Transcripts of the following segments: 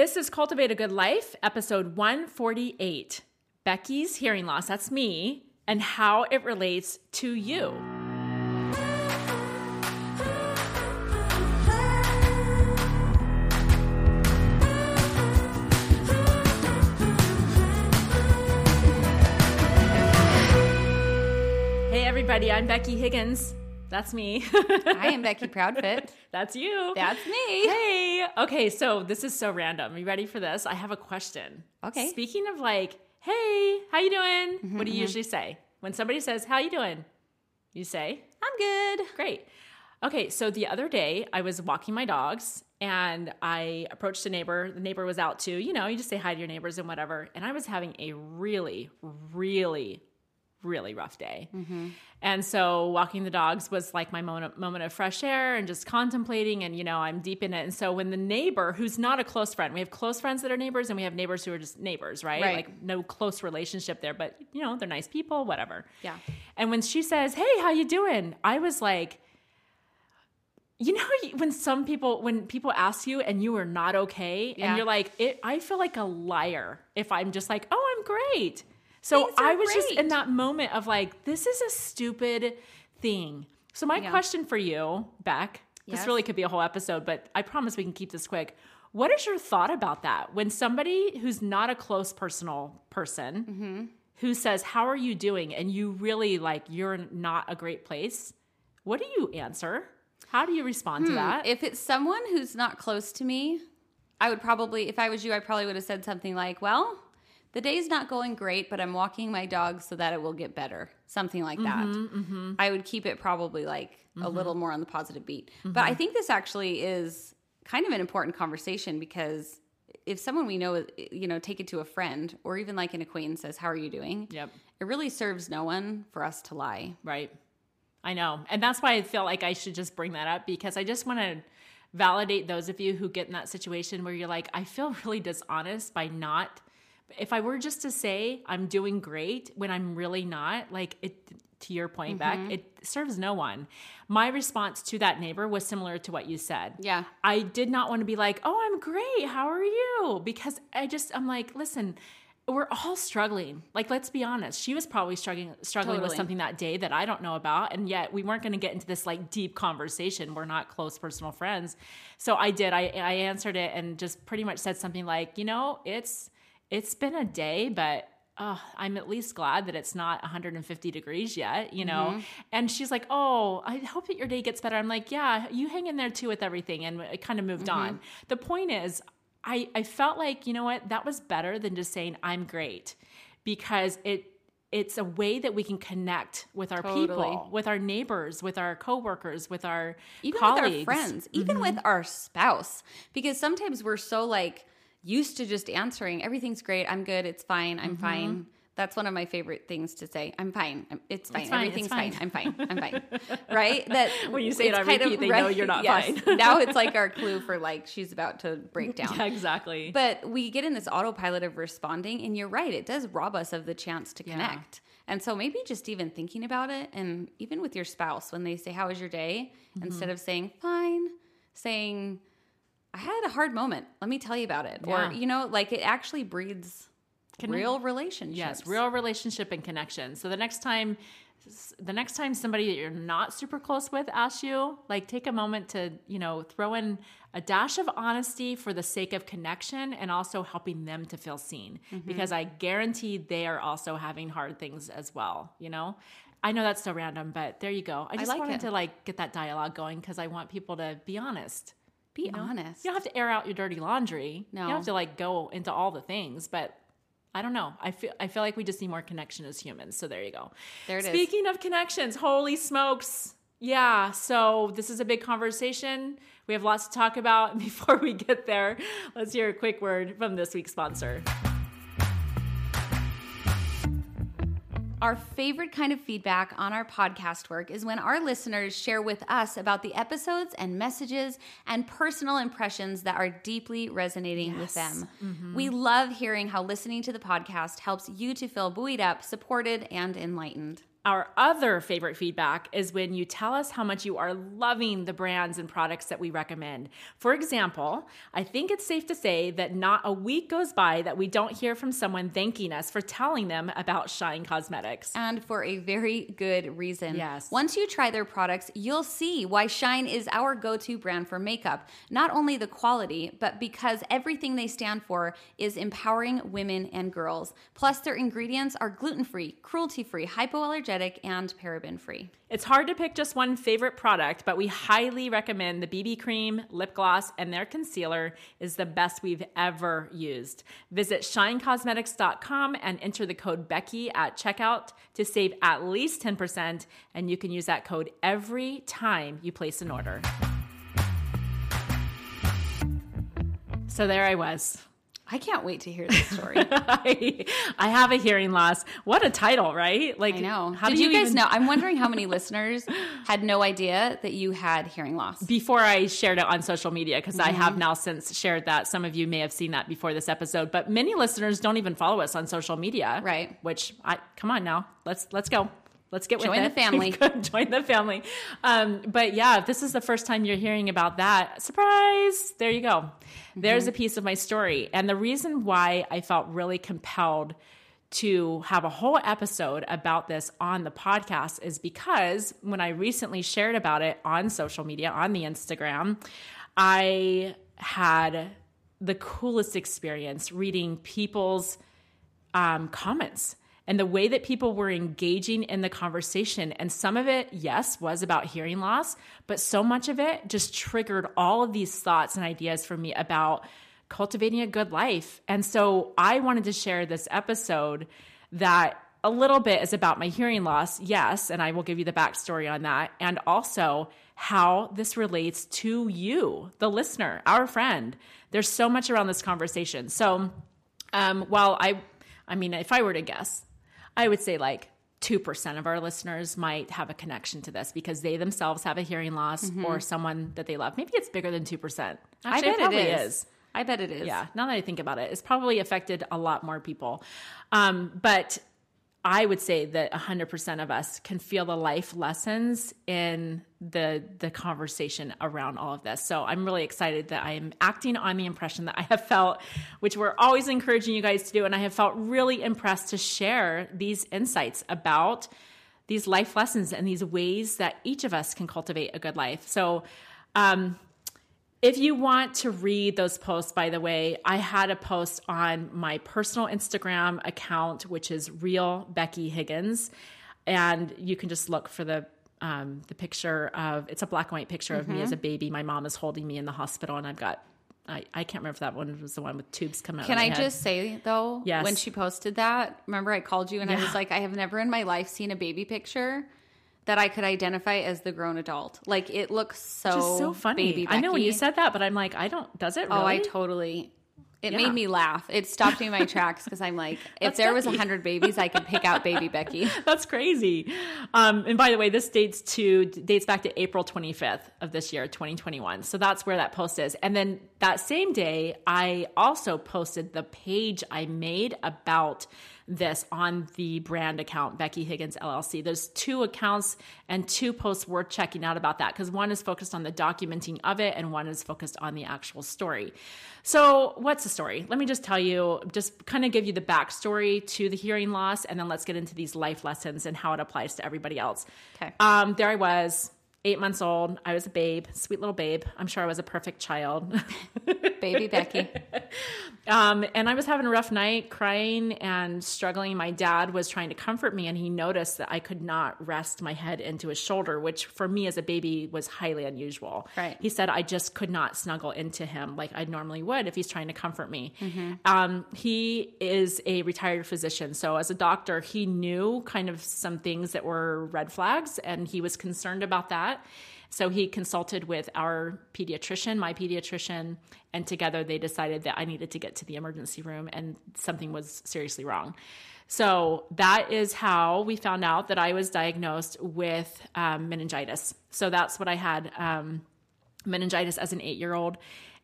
This is Cultivate a Good Life, episode 148 Becky's hearing loss, that's me, and how it relates to you. Hey, everybody, I'm Becky Higgins. That's me. I am Becky Proudfit. That's you. That's me. Hey. Okay, so this is so random. Are you ready for this? I have a question. Okay. Speaking of like, hey, how you doing? Mm-hmm, what do you mm-hmm. usually say? When somebody says, how you doing? You say, I'm good. great. Okay, so the other day I was walking my dogs and I approached a neighbor. The neighbor was out too. You know, you just say hi to your neighbors and whatever. And I was having a really, really, really rough day. Mm-hmm. And so walking the dogs was like my moment, moment of fresh air and just contemplating and you know, I'm deep in it. And so when the neighbor who's not a close friend, we have close friends that are neighbors and we have neighbors who are just neighbors, right? Right. Like no close relationship there, but you know, they're nice people, whatever. Yeah. And when she says, "Hey, how you doing?" I was like you know when some people when people ask you and you are not okay Yeah. and you're like it, i feel like a liar if i'm just like oh i'm great so i was just in that moment of like this is a stupid thing. So my Yeah. question for you beck this Yes. really could be a whole episode but i promise we can keep this quick. What is your thought about that? When somebody who's not a close personal person Mm-hmm. who says how are you doing? and you really like you're not a great place what do you answer? How do you respond to that? If it's someone who's not close to me, I would probably, if I was you, I probably would have said something like, well, the day's not going great, but I'm walking my dog so that it will get better. Something like that. Mm-hmm, I would keep it probably like a little more on the positive beat. But Mm-hmm. I think this actually is kind of an important conversation because if someone we know, you know, take it to a friend or even like an acquaintance says, How are you doing? Yep. It really serves no one for us to lie. Right. I know. And that's why I feel like I should just bring that up because I just want to validate those of you who get in that situation where you're like, I feel really dishonest by not. If I were just to say I'm doing great when I'm really not, like it, to your point back, mm-hmm. it serves no one. My response to that neighbor was similar to what you said. Yeah. I did not want to be like, oh, I'm great. How are you? Because I just, I'm like, listen, we're all struggling. Like, let's be honest. She was probably struggling, struggling with something that day that I don't know about. And yet we weren't going to get into this like deep conversation. We're not close personal friends. So I did, I, I answered it and just pretty much said something like, you know, it's, it's been a day, but uh, I'm at least glad that it's not 150 degrees yet, you know? Mm-hmm. And she's like, Oh, I hope that your day gets better. I'm like, Yeah, you hang in there too with everything. And it kind of moved Mm-hmm. on. The point is, I, I felt like, you know what, that was better than just saying, I'm great because it, it's a way that we can connect with our Totally. people, with our neighbors, with our coworkers, with our even colleagues. Mm-hmm. with our friends, even with our spouse, because sometimes we're so like used to just answering, everything's great, I'm good, it's fine, I'm Mm-hmm. fine. That's one of my favorite things to say. I'm fine. I'm, it's fine. fine, Everything's it's fine. fine. I'm fine. I'm fine. Right? That When you say it on repeat, they know you're not fine. now it's like our clue for like she's about to break down. Yeah, exactly. But we get in this autopilot of responding, and you're right, it does rob us of the chance to Yeah. connect. And so maybe just even thinking about it, and even with your spouse, when they say, How was your day? Mm-hmm. instead of saying, Fine, saying, I had a hard moment. Let me tell you about it. Yeah. Or, you know, like it actually breeds Connect- real relationships. Yes, real relationship and connection. So the next time the next time somebody that you're not super close with asks you, like take a moment to, you know, throw in a dash of honesty for the sake of connection and also helping them to feel seen Mm-hmm. because I guarantee they are also having hard things as well, you know? I know that's so random, but there you go. I just like wanted it. to like get that dialogue going because I want people to be honest. Be you know? honest. You don't have to air out your dirty laundry. No. You don't have to like go into all the things, but I don't know. I feel I feel like we just need more connection as humans. So there you go. There it is. Speaking of connections, holy smokes. Yeah, so this is a big conversation. We have lots to talk about. Before we get there, let's hear a quick word from this week's sponsor. Our favorite kind of feedback on our podcast work is when our listeners share with us about the episodes and messages and personal impressions that are deeply resonating with them. Mm-hmm. We love hearing how listening to the podcast helps you to feel buoyed up, supported, and enlightened. Our other favorite feedback is when you tell us how much you are loving the brands and products that we recommend. For example, I think it's safe to say that not a week goes by that we don't hear from someone thanking us for telling them about Shine Cosmetics. And for a very good reason. Yes. Once you try their products, you'll see why Shine is our go to brand for makeup. Not only the quality, but because everything they stand for is empowering women and girls. Plus, their ingredients are gluten free, cruelty free, hypoallergenic and paraben free. It's hard to pick just one favorite product, but we highly recommend the BB cream, lip gloss, and their concealer is the best we've ever used. Visit shinecosmetics.com and enter the code Becky at checkout to save at least 10%, and you can use that code every time you place an order. So there I was. I can't wait to hear this story. I, I have a hearing loss. What a title, right? Like, I know. How Did do you, guys even- know? I'm wondering how many listeners had no idea that you had hearing loss. before I shared it on social media because I Mm-hmm. have now since shared that. Some of you may have seen that before this episode, but many listeners don't even follow us on social media. Right. Which I come on now. Let's let's go. Let's get with it. Join with the family. Join the family. Um, but yeah, if this is the first time you're hearing about that, surprise! There you go. There's Mm-hmm. a piece of my story, and the reason why I felt really compelled to have a whole episode about this on the podcast is because when I recently shared about it on social media, on the Instagram, I had the coolest experience reading people's um, comments and the way that people were engaging in the conversation. And some of it, yes, was about hearing loss, but so much of it just triggered all of these thoughts and ideas for me about cultivating a good life. And so I wanted to share this episode that a little bit is about my hearing loss, yes, and I will give you the backstory on that, and also how this relates to you, the listener, our friend. There's so much around this conversation. So, um, while I, I mean, if I were to guess, I would say like 2% of our listeners might have a connection to this because they themselves have a hearing loss or someone that they love. Maybe it's bigger than 2%. Actually, I bet probably it is. I bet it is. yeah, now that I think about it, it's probably affected a lot more people. Um, but I would say that 100% of us can feel the life lessons in the the conversation around all of this. So I'm really excited that I am acting on the impression that I have felt, which we're always encouraging you guys to do, and I have felt really impressed to share these insights about these life lessons and these ways that each of us can cultivate a good life. So um, if you want to read those posts, by the way, I had a post on my personal Instagram account, which is real Becky Higgins, and you can just look for the um, the picture of it's a black and white picture of me as a baby. My mom is holding me in the hospital, and I've got I, I can't remember if that one was the one with tubes coming out. Can of my I head. just say though, Yes. when she posted that, remember I called you and I was like, I have never in my life seen a baby picture that I could identify as the grown adult. Like it looks so Just so funny. I know when you said that, but I'm like, I don't. Does it? Really? Oh, I totally. It Yeah. made me laugh. It stopped me in my tracks because I'm like, if there was a hundred babies, I could pick out baby Becky. That's crazy. Um, and by the way, this dates to dates back to April 25th of this year, 2021. So that's where that post is. And then that same day, I also posted the page I made about this on the brand account Becky Higgins LLC. There's two accounts and two posts worth checking out about that because one is focused on the documenting of it and one is focused on the actual story. So, what's the story? Let me just tell you, just kind of give you the backstory to the hearing loss, and then let's get into these life lessons and how it applies to everybody else. Okay. Um, there I was, eight months old. I was a babe, sweet little babe. I'm sure I was a perfect child. baby Becky. Um, and I was having a rough night, crying and struggling. My dad was trying to comfort me, and he noticed that I could not rest my head into his shoulder, which for me as a baby was highly unusual. Right. He said I just could not snuggle into him like I normally would if he's trying to comfort me. Um, he is a retired physician, so as a doctor, he knew kind of some things that were red flags, and he was concerned about that. So he consulted with our pediatrician, my pediatrician, and together they decided that I needed to get to the emergency room and something was seriously wrong. So that is how we found out that I was diagnosed with um, meningitis. So that's what I had um, meningitis as an eight year old.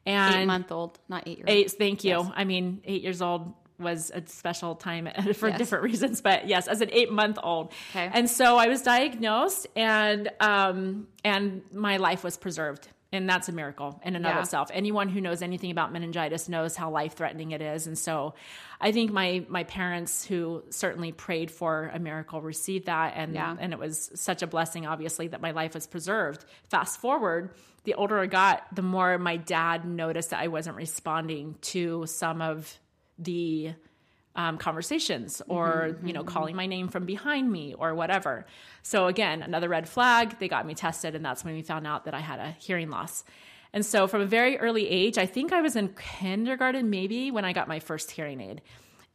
And Eight month old, not eight year old. Eight, thank you. I mean, eight years old was a special time for Yes. different reasons, but yes, as an eight month old. Okay. And so I was diagnosed and, um, and my life was preserved. And that's a miracle in and of Yeah. itself. Anyone who knows anything about meningitis knows how life threatening it is. And so I think my, my parents who certainly prayed for a miracle received that. And, Yeah. and it was such a blessing, obviously, that my life was preserved. Fast forward, the older I got, the more my dad noticed that I wasn't responding to some of the um, conversations or you know calling my name from behind me or whatever. So again another red flag they got me tested and that's when we found out that i had a hearing loss. And so from a very early age i think i was in kindergarten maybe when i got my first hearing aid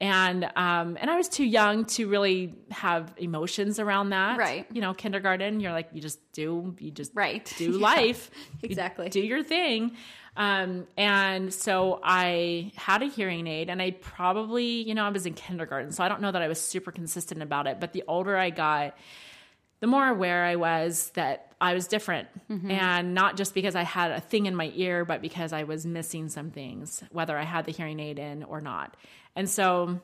and um, and I was too young to really have emotions around that. Right. You know, kindergarten, you're like, you just do, you just Right. do Yeah. life, You Exactly. do your thing. Um, and so I had a hearing aid, and I probably, you know, I was in kindergarten, so I don't know that I was super consistent about it. But the older I got, the more aware I was that I was different. And not just because I had a thing in my ear, but because I was missing some things, whether I had the hearing aid in or not. And so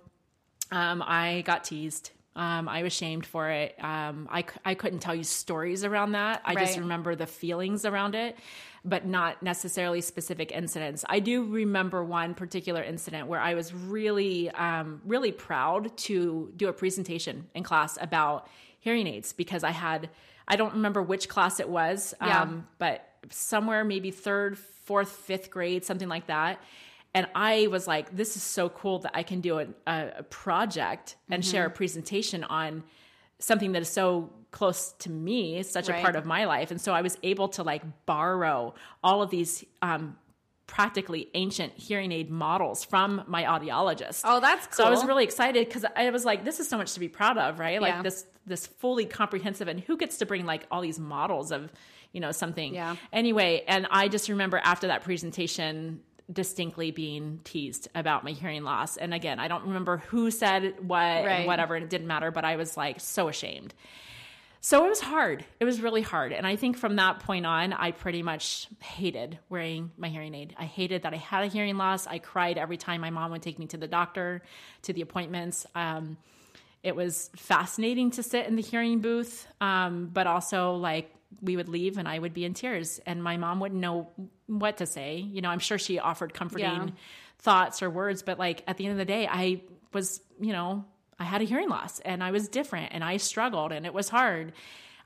um, I got teased. Um, I was shamed for it. Um, I, I couldn't tell you stories around that. I just remember the feelings around it, but not necessarily specific incidents. I do remember one particular incident where I was really, um, really proud to do a presentation in class about hearing aids because I had, I don't remember which class it was, Yeah. um, but somewhere maybe third, fourth, fifth grade, something like that. And I was like, this is so cool that I can do a, a, project and share Mm-hmm. a presentation on something that is so close to me, such Right. a part of my life. And so I was able to like borrow all of these um, practically ancient hearing aid models from my audiologist. Oh, that's So I was really excited because I was like, this is so much to be proud of, right? Like Yeah. this this fully comprehensive and who gets to bring like all these models of, you know, something. Yeah. Anyway, and I just remember after that presentation distinctly being teased about my hearing loss. And again, I don't remember who said what Right. and whatever, and it didn't matter, but I was like so ashamed. So it was hard. It was really hard. And I think from that point on, I pretty much hated wearing my hearing aid. I hated that I had a hearing loss. I cried every time my mom would take me to the doctor, to the appointments. Um, it was fascinating to sit in the hearing booth, um, but also like we would leave and I would be in tears, and my mom wouldn't know what to say. You know, I'm sure she offered comforting Yeah. thoughts or words, but like at the end of the day, I was, you know, I had a hearing loss and I was different and I struggled and it was hard.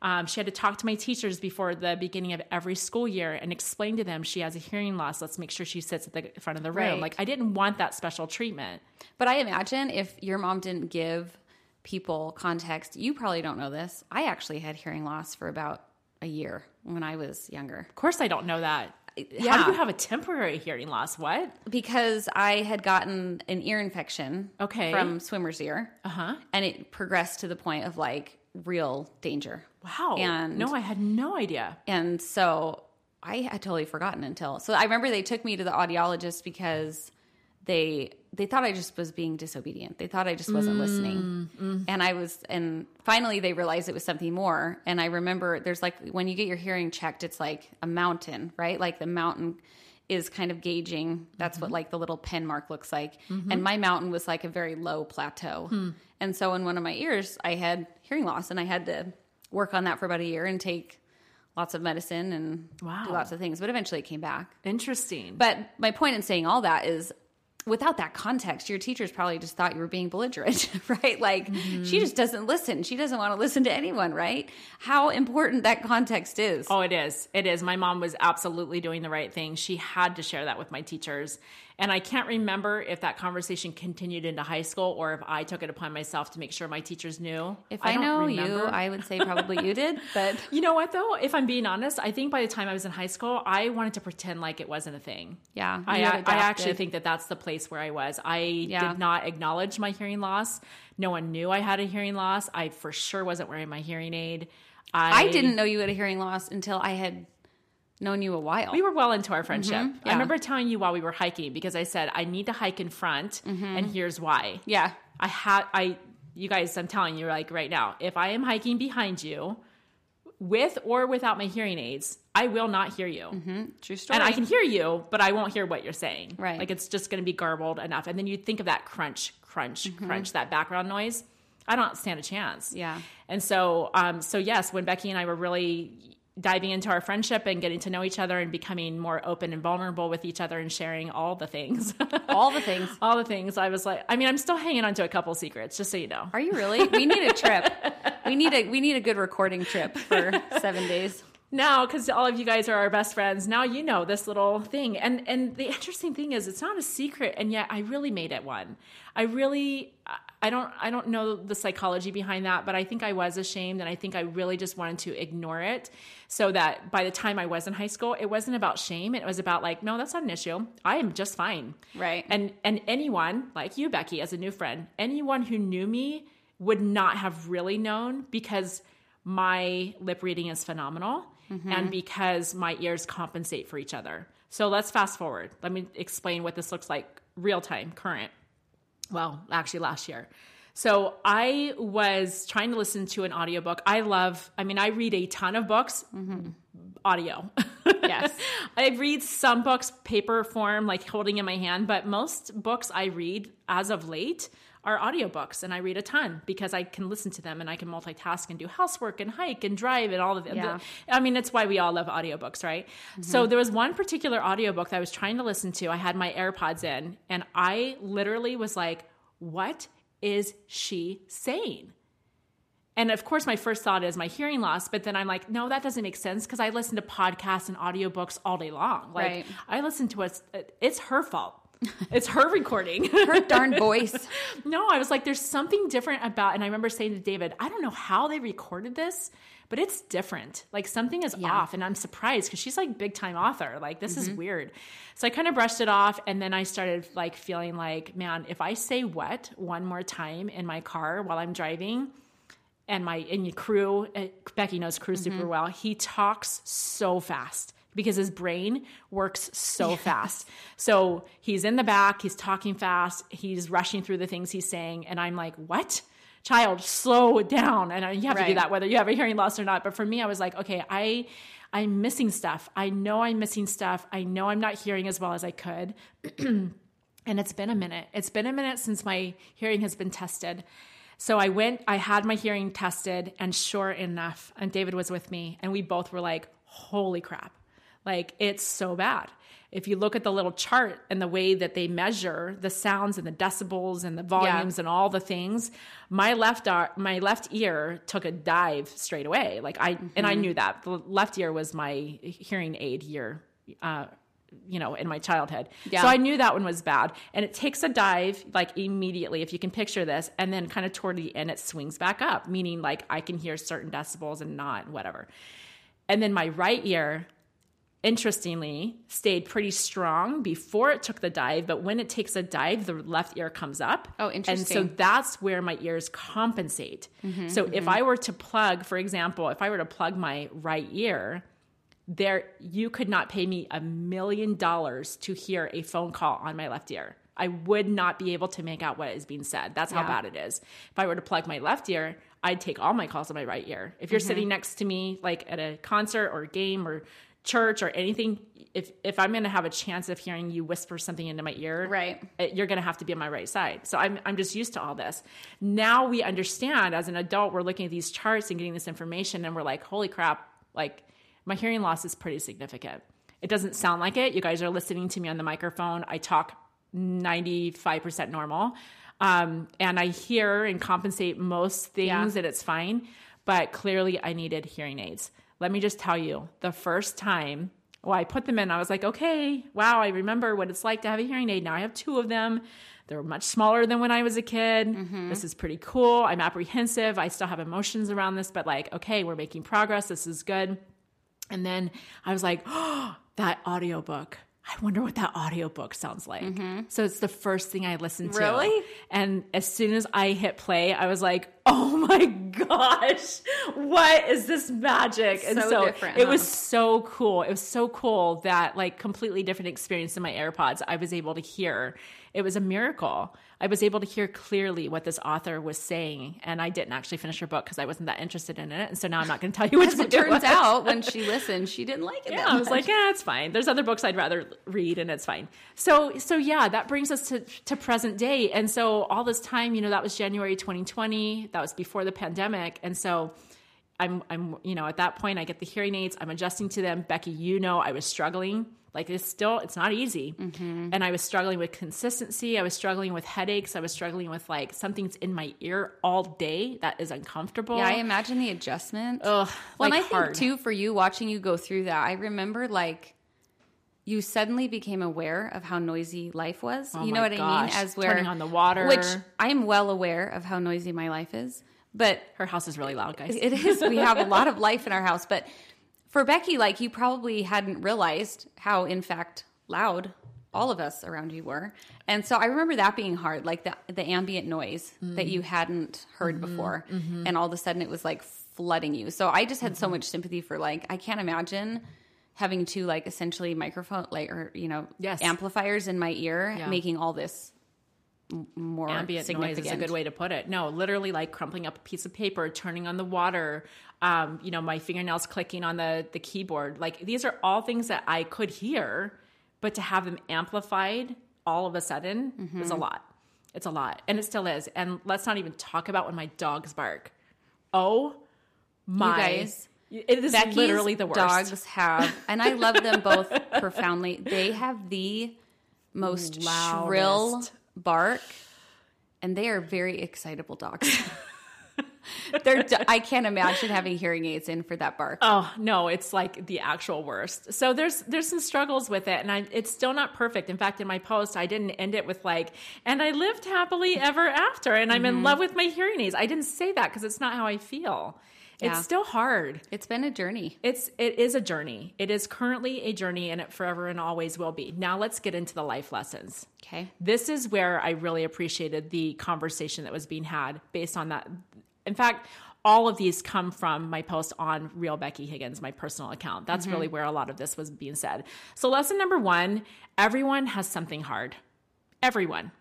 Um, she had to talk to my teachers before the beginning of every school year and explain to them she has a hearing loss. Let's make sure she sits at the front of the room. Right. Like I didn't want that special treatment. But I imagine if your mom didn't give people context, you probably don't know this. I actually had hearing loss for about a year when I was younger Of course, I don't know that. Yeah. How do you have a temporary hearing loss? What? because I had gotten an ear infection Okay. from swimmer's ear. Uh huh. And it progressed to the point of like real danger. Wow. And- no, I had no idea. And so I had totally forgotten until so I remember they took me to the audiologist because they they thought I just was being disobedient. They thought I just wasn't listening. Mm-hmm. And I was and finally they realized it was something more. And I remember there's like when you get your hearing checked, it's like a mountain, right? Like the mountain is kind of gauging. That's what mm-hmm. like the little pen mark looks like. Mm-hmm. And my mountain was like a very low plateau. Hmm. And so in one of my ears, I had hearing loss and I had to work on that for about a year and take lots of medicine and Wow. do lots of things. But eventually it came back. Interesting. But my point in saying all that is without that context, your teachers probably just thought you were being belligerent, right? Like she mm-hmm. just doesn't listen. She doesn't want to listen to anyone, right? How important that context is. Oh, it is. It is. My mom was absolutely doing the right thing. She had to share that with my teachers. And I can't remember if that conversation continued into high school or if I took it upon myself to make sure my teachers knew. If I, don't know you. I would say probably you did, but You know what though? If I'm being honest, I think by the time I was in high school, I wanted to pretend like it wasn't a thing. yeah, I, I actually think that that's the place where I was. I Yeah. did not acknowledge my hearing loss. No one knew I had a hearing loss. I for sure wasn't wearing my hearing aid. I, I didn't know you had a hearing loss until I had known you a while. We were well into our friendship. I Mm-hmm. yeah. remember telling you while we were hiking because I said I need to hike in front, Mm-hmm. and here's why. yeah, I had I you guys. I'm telling you like right now, if I am hiking behind you, with or without my hearing aids, I will not hear you. Mm-hmm. True story. And I can hear you, but I won't hear what you're saying. Right. Like it's just going to be garbled enough. And then you think of that crunch, crunch, crunch, that background noise. I don't stand a chance. Mm-hmm. Yeah. And so, um, so yes, when Becky and I were really diving into our friendship and getting to know each other and becoming more open and vulnerable with each other and sharing all the things, All the things. all the things, I was like, I mean, I'm still hanging on to a couple secrets, just so you know. Are you really? We need a trip. We need a we need a good recording trip for seven days. Now because all of you guys are our best friends now you know this little thing. And and the interesting thing is it's not a secret and yet i really made it one. I really i don't i don't know the psychology behind that but i think i was ashamed and i think i really just wanted to ignore it so that by the time i was in high school it wasn't about shame. It was about like no that's not an issue. I am just fine. Right. and and anyone like you becky as a new friend anyone who knew me would not have really known because my lip reading is phenomenal and mm-hmm. because my ears compensate for each other. So let's fast forward. Let me explain what this looks like real time, current. Well, actually, last year. So I was trying to listen to an audiobook. I love, I mean, I read a ton of books, mm-hmm. audio. Yes. I read some books paper form, like holding in my hand, but most books I read as of late are audiobooks and I read a ton because I can listen to them and I can multitask and do housework and hike and drive and all of it. Yeah. I mean, it's why we all love audiobooks, right? Mm-hmm. So there was one particular audiobook that I was trying to listen to. I had my AirPods in and I literally was like, what is she saying? And of course, my first thought is my hearing loss, but then I'm like, no, that doesn't make sense because I listen to podcasts and audiobooks all day long. Like, Right. I listen to it, it's her fault. It's her recording. Her darn voice. no, I was like, there's something different about, and I remember saying to David, I don't know how they recorded this, but it's different. Like something is Yeah. off, and I'm surprised because she's like big time author. Like this is weird. So I kind of brushed it off, and then I started like feeling like, man, if I say what one more time in my car while I'm driving, and my and your crew, uh, Becky knows crew super well. He talks so fast because his brain works so fast. So he's in the back, he's talking fast, he's rushing through the things he's saying, and I'm like, what? Child, slow down. And I- you have to do that whether you have a hearing loss or not. But for me, I was like, okay, I I'm missing stuff. I know I'm missing stuff. I know I'm not hearing as well as I could. and it's been a minute. It's been a minute since my hearing has been tested. So I went, I had my hearing tested, and sure enough, and David was with me, and we both were like, holy crap. Like, it's so bad. If you look at the little chart and the way that they measure the sounds and the decibels and the volumes and all the things, my left ar- my left ear took a dive straight away. Like I and I knew that the left ear was my hearing aid ear. Uh, you know, in my childhood. Yeah. So I knew that one was bad. And it takes a dive like immediately, if you can picture this, and then kind of toward the end, it swings back up, meaning like I can hear certain decibels and not, whatever. And then my right ear, interestingly, stayed pretty strong before it took the dive, but when it takes a dive, the left ear comes up. Oh, interesting. And so that's where my ears compensate. Mm-hmm, so if mm-hmm. I were to plug, for example, if I were to plug my right ear, there you could not pay me a million dollars to hear a phone call on my left ear. I would not be able to make out what is being said. That's how Yeah. bad it is. If I were to plug my left ear, I'd take all my calls on my right ear. If you're mm-hmm. sitting next to me, like at a concert or a game or church or anything, if if I'm going to have a chance of hearing you whisper something into my ear, Right. it- you're going to have to be on my right side. So I'm I'm just used to all this. Now we understand as an adult, we're looking at these charts and getting this information, and we're like, holy crap! Like my hearing loss is pretty significant. It doesn't sound like it. You guys are listening to me on the microphone. I talk 95% normal. Um, and I hear and compensate most things Yeah. and it's fine. But clearly, I needed hearing aids. Let me just tell you the first time, well, I put them in, I was like, okay, wow, I remember what it's like to have a hearing aid. Now I have two of them. They're much smaller than when I was a kid. Mm-hmm. This is pretty cool. I'm apprehensive. I still have emotions around this, but like, okay, we're making progress. This is good. And then I was like, oh, that audiobook. I wonder what that audiobook sounds like. Mm-hmm. So it's the first thing I listened to. Really? And as soon as I hit play, I was like, oh my gosh, what is this magic? and So so different, it huh? was so cool. It was so cool that like completely different experience in my AirPods I was able to hear it was a miracle. I was able to hear clearly what this author was saying, and I didn't actually finish her book because I wasn't that interested in it. And so now I'm not going to tell you which book it turns out, when she listened, she didn't like it. Yeah, I was like, yeah, it's fine. There's other books I'd rather read, and it's fine. So, so yeah, that brings us to to present day. And so all this time, you know, that was January 2020. That was before the pandemic, and so. I'm, I'm, you know, at that point, I get the hearing aids. I'm adjusting to them. Becky, you know, I was struggling. Like it's still, it's not easy. Mm-hmm. And I was struggling with consistency. I was struggling with headaches. I was struggling with like something's in my ear all day that is uncomfortable. Yeah, I imagine the adjustment. Ugh, well, like and I hard. think too for you watching you go through that, I remember like you suddenly became aware of how noisy life was. you know Oh what I mean? As where Turning on the water. which I'm well aware of how noisy my life is, but Her house is really loud, guys. it is. We have a lot of life in our house, but for Becky, like you probably hadn't realized how, in fact, loud all of us around you were. And so I remember that being hard, like the the ambient noise mm. that you hadn't heard mm-hmm. before, mm-hmm. and all of a sudden it was like flooding you. So I just had so mm-hmm. much sympathy for like I can't imagine having two like essentially microphone like or you know Yes. amplifiers in my ear Yeah. making all this more ambient noise is a good way to put it. No, literally like crumpling up a piece of paper, turning on the water, um, you know, my fingernails clicking on the the keyboard. Like these are all things that I could hear, but to have them amplified all of a sudden Mm-hmm. is a lot. It's a lot. And it still is. And let's not even talk about when my dogs bark. Oh my guys, it is Becky's literally the worst. dogs have, and I love them both profoundly. They have the most shrill Loudest. Bark, and they are very excitable dogs. They're. I can't imagine having hearing aids in for that bark. Oh no, it's like the actual worst. So there's there's some struggles with it, and I it's still not perfect. In fact, in my post, I didn't end it with like, and I lived happily ever after, and I'm Mm-hmm. in love with my hearing aids. I didn't say that because it's not how I feel. Yeah. It's still hard. It's been a journey. It's it is a journey. It is currently a journey, and it forever and always will be. Now let's get into the life lessons. Okay. This is where I really appreciated the conversation that was being had based on that. In fact, all of these come from my post on Real Becky Higgins, my personal account. That's really mm-hmm. where a lot of this was being said. So, lesson number one everyone has something hard. Everyone.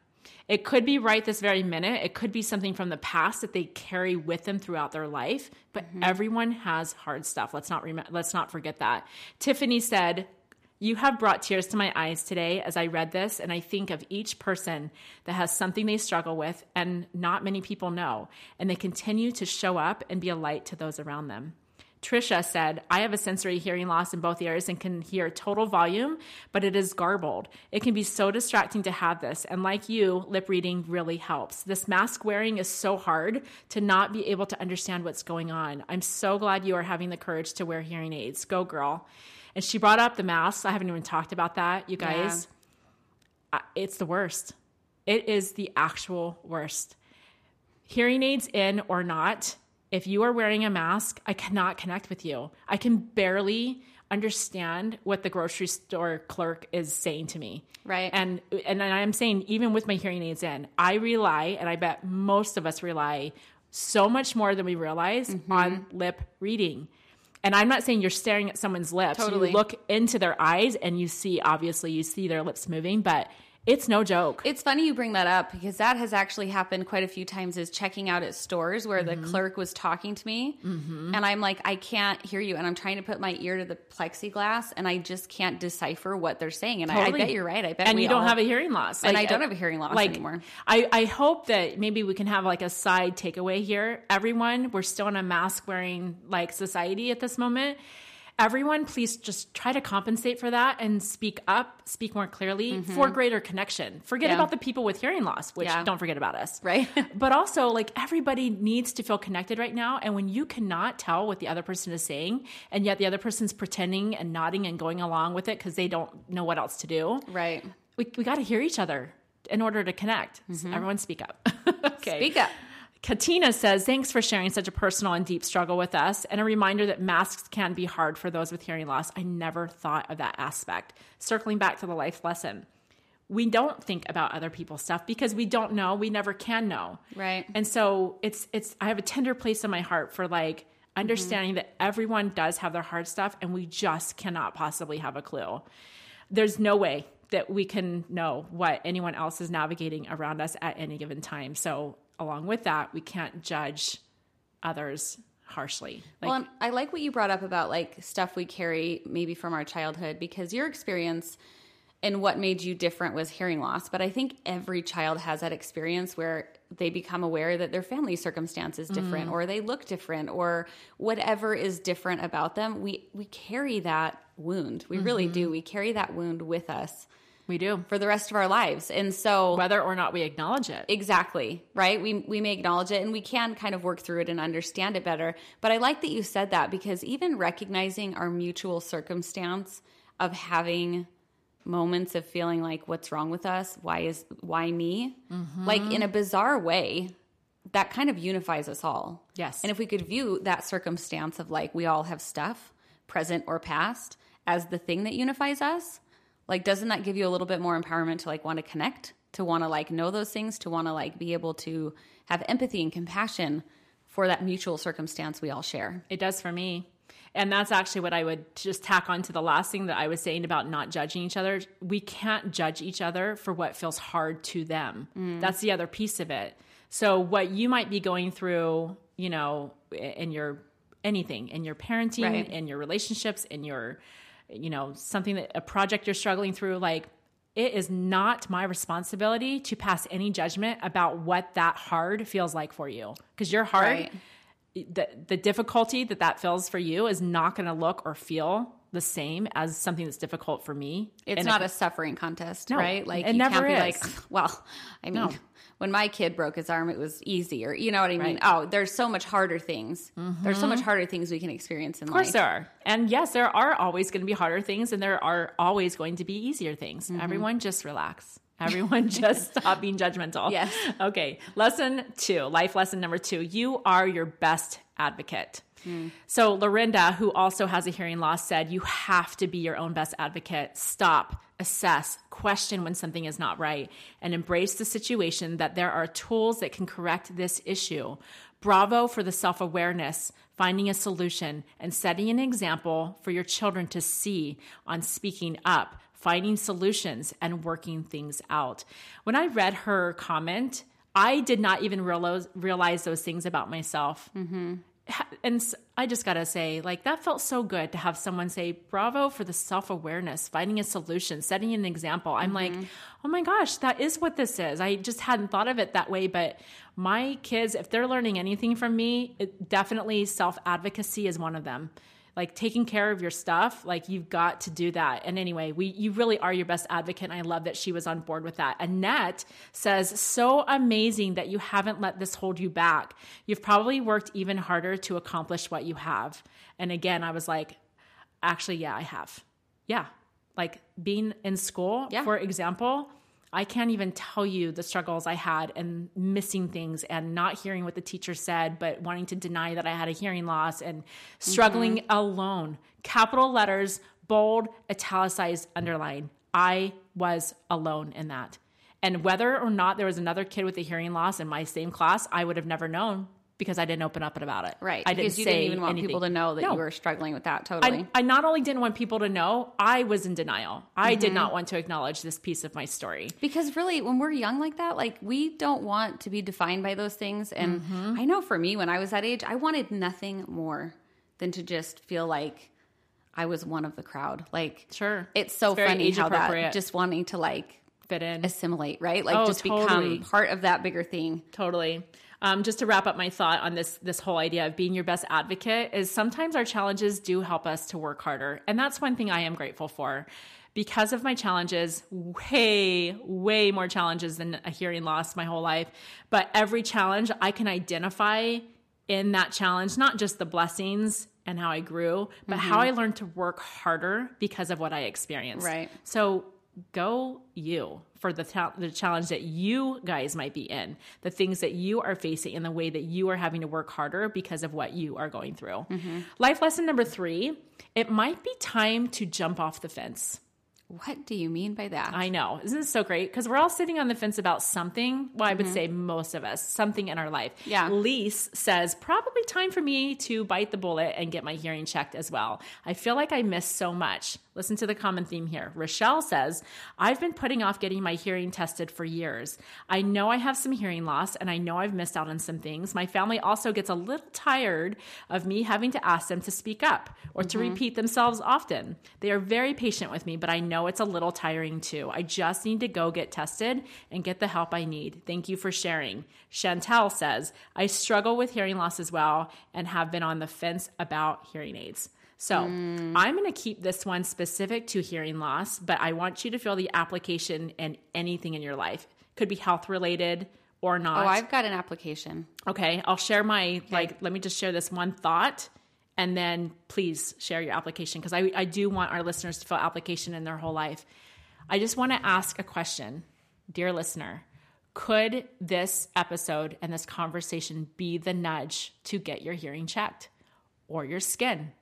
It could be right this very minute. It could be something from the past that they carry with them throughout their life. But mm-hmm. everyone has hard stuff. Let's not rem- let's not forget that. Tiffany said, "You have brought tears to my eyes today as I read this, and I think of each person that has something they struggle with, and not many people know, and they continue to show up and be a light to those around them." Trisha said, I have a sensory hearing loss in both ears and can hear total volume, but it is garbled. It can be so distracting to have this. And like you, lip reading really helps. This mask wearing is so hard to not be able to understand what's going on. I'm so glad you are having the courage to wear hearing aids. Go, girl. And she brought up the masks. I haven't even talked about that, you guys. I- It's the worst. It is the actual worst hearing aids in or not, if you are wearing a mask, I cannot connect with you. I can barely understand what the grocery store clerk is saying to me. Right. And and I'm saying even with my hearing aids in, I rely and I bet most of us rely so much more than we realize Mm-hmm. on lip reading. And I'm not saying you're staring at someone's lips. Totally. You look into their eyes and you see obviously you see their lips moving, but it's no joke. It's funny you bring that up because that has actually happened quite a few times is checking out at stores where Mm-hmm. the clerk was talking to me and I'm like, I can't hear you. And I'm trying to put my ear to the plexiglass and I just can't decipher what they're saying. And I, I bet you're right. I bet and we you don't all- have a hearing loss. And Like, I don't have a hearing loss like, anymore. I, I hope that maybe we can have like a side takeaway here. Everyone, we're still in a mask wearing like society at this moment. Everyone, please just try to compensate for that and speak up, speak more clearly for greater connection. Forget Mm-hmm. Yeah. about the people with hearing loss, which Yeah. don't forget about us. Right. but also, like, everybody needs to feel connected right now. And when you cannot tell what the other person is saying, and yet the other person's pretending and nodding and going along with it because they don't know what else to do, Right. we, we got to hear each other in order to connect. So everyone speak up. okay. Speak up. Katina says, Thanks for sharing such a personal and deep struggle with us, and a reminder that masks can be hard for those with hearing loss. I never thought of that aspect. Circling back to the life lesson, we don't think about other people's stuff because we don't know. We never can know. Right. And so it's it's I have a tender place in my heart for like understanding that everyone does have their hard stuff and we just cannot possibly have a clue. There's no way that we can know what anyone else is navigating around us at any given time. So, along with that, we can't judge others harshly. Like, well, I like what you brought up about like stuff we carry maybe from our childhood because your experience and what made you different was hearing loss. But I think every child has that experience where they become aware that their family circumstance is different mm. or they look different or whatever is different about them. We we carry that wound. We mm-hmm. really do. We carry that wound with us. We do. For the rest of our lives. And so whether or not we acknowledge it. Exactly. Right? We we may acknowledge it and we can kind of work through it and understand it better. But I like that you said that because even recognizing our mutual circumstance of having moments of feeling like what's wrong with us? Why is why me? Mm-hmm. Like in a bizarre way, that kind of unifies us all. Yes. And if we could view that circumstance of like we all have stuff, present or past, as the thing that unifies us, like doesn't that give you a little bit more empowerment to like want to connect to want to like know those things to want to like be able to have empathy and compassion for that mutual circumstance we all share it does for me and that's actually what I would just tack on to the last thing that I was saying about not judging each other. We can't judge each other for what feels hard to them. Mm. That's the other piece of it. So, what you might be going through, you know, in your anything, in your parenting, right. in your relationships, in your you know, something that a project you're struggling through, like it is not my responsibility to pass any judgment about what that hard feels like for you because your heart right. the, the difficulty that that feels for you is not going to look or feel the same as something that's difficult for me. It's and not it, a suffering contest, no, right? Like it you never can't is. be like, well, I mean, no when my kid broke his arm, it was easier. You know what I mean? Right. Oh, there's so much harder things. Mm-hmm. There's so much harder things we can experience in life. Of course life. there are. And yes, there are always going to be harder things and there are always going to be easier things. Mm-hmm. Everyone just relax. Everyone just stop being judgmental. Yes. Okay. Lesson two, life lesson number two. You are your best advocate. Mm. So, Lorinda, who also has a hearing loss, said, You have to be your own best advocate. Stop, assess, question when something is not right, and embrace the situation that there are tools that can correct this issue. Bravo for the self awareness, finding a solution, and setting an example for your children to see on speaking up, finding solutions, and working things out. When I read her comment, I did not even realize, realize those things about myself. Mm-hmm and I just got to say, like, that felt so good to have someone say, bravo for the self awareness, finding a solution, setting an example. I'm mm-hmm. like, oh my gosh, that is what this is. I just hadn't thought of it that way. But my kids, if they're learning anything from me, it, definitely self advocacy is one of them like taking care of your stuff like you've got to do that. And anyway we you really are your best advocate and i love that she was on board with that. Annette says so amazing that you haven't let this hold you back. You've probably worked even harder to accomplish what you have. And again i was like actually yeah i have. Yeah. Like being in school yeah. for example I can't even tell you the struggles I had and missing things and not hearing what the teacher said, but wanting to deny that I had a hearing loss and struggling mm-hmm. alone. Capital letters, bold, italicized, underline. I was alone in that. And whether or not there was another kid with a hearing loss in my same class, I would have never known because I didn't open up about it. Right. I didn't you didn't even want anything. people to know that no. you were struggling with that. Totally. I, I, not only didn't want people to know, I was in denial. I mm-hmm. did not want to acknowledge this piece of my story. Because really, when we're young like that, like we don't want to be defined by those things. And mm-hmm. I know for me, when I was that age, I wanted nothing more than to just feel like I was one of the crowd. Like, sure. It's so it's funny how that just wanting to like fit in, assimilate, right? Like, oh, just totally. become part of that bigger thing. Totally. Um, just to wrap up my thought on this this whole idea of being your best advocate is sometimes our challenges do help us to work harder, and that's one thing I am grateful for. Because of my challenges, way, way more challenges than a hearing loss my whole life. But every challenge I can identify in that challenge, not just the blessings and how I grew, but mm-hmm. how I learned to work harder because of what I experienced. Right. So go you for the, ta- the challenge that you guys might be in, the things that you are facing, and the way that you are having to work harder because of what you are going through. Mm-hmm. Life lesson number three it might be time to jump off the fence. What do you mean by that? I know. Isn't this so great? Because we're all sitting on the fence about something. Well, I would Mm-hmm. say most of us, something in our life. Yeah. Lise says, probably time for me to bite the bullet and get my hearing checked as well. I feel like I missed so much. Listen to the common theme here. Rochelle says, I've been putting off getting my hearing tested for years. I know I have some hearing loss and I know I've missed out on some things. My family also gets a little tired of me having to ask them to speak up or to mm-hmm. repeat themselves often. They are very patient with me, but I know it's a little tiring too. I just need to go get tested and get the help I need. Thank you for sharing. Chantel says, I struggle with hearing loss as well and have been on the fence about hearing aids. So mm. I'm going to keep this one specific to hearing loss, but I want you to feel the application in anything in your life. Could be health related or not. oh, I've got an application. Okay, I'll share my like. Let me just share this one thought, and then please share your application because I I do want our listeners to feel application in their whole life. I just want to ask a question, dear listener. Could this episode and this conversation be the nudge to get your hearing checked, or your skin,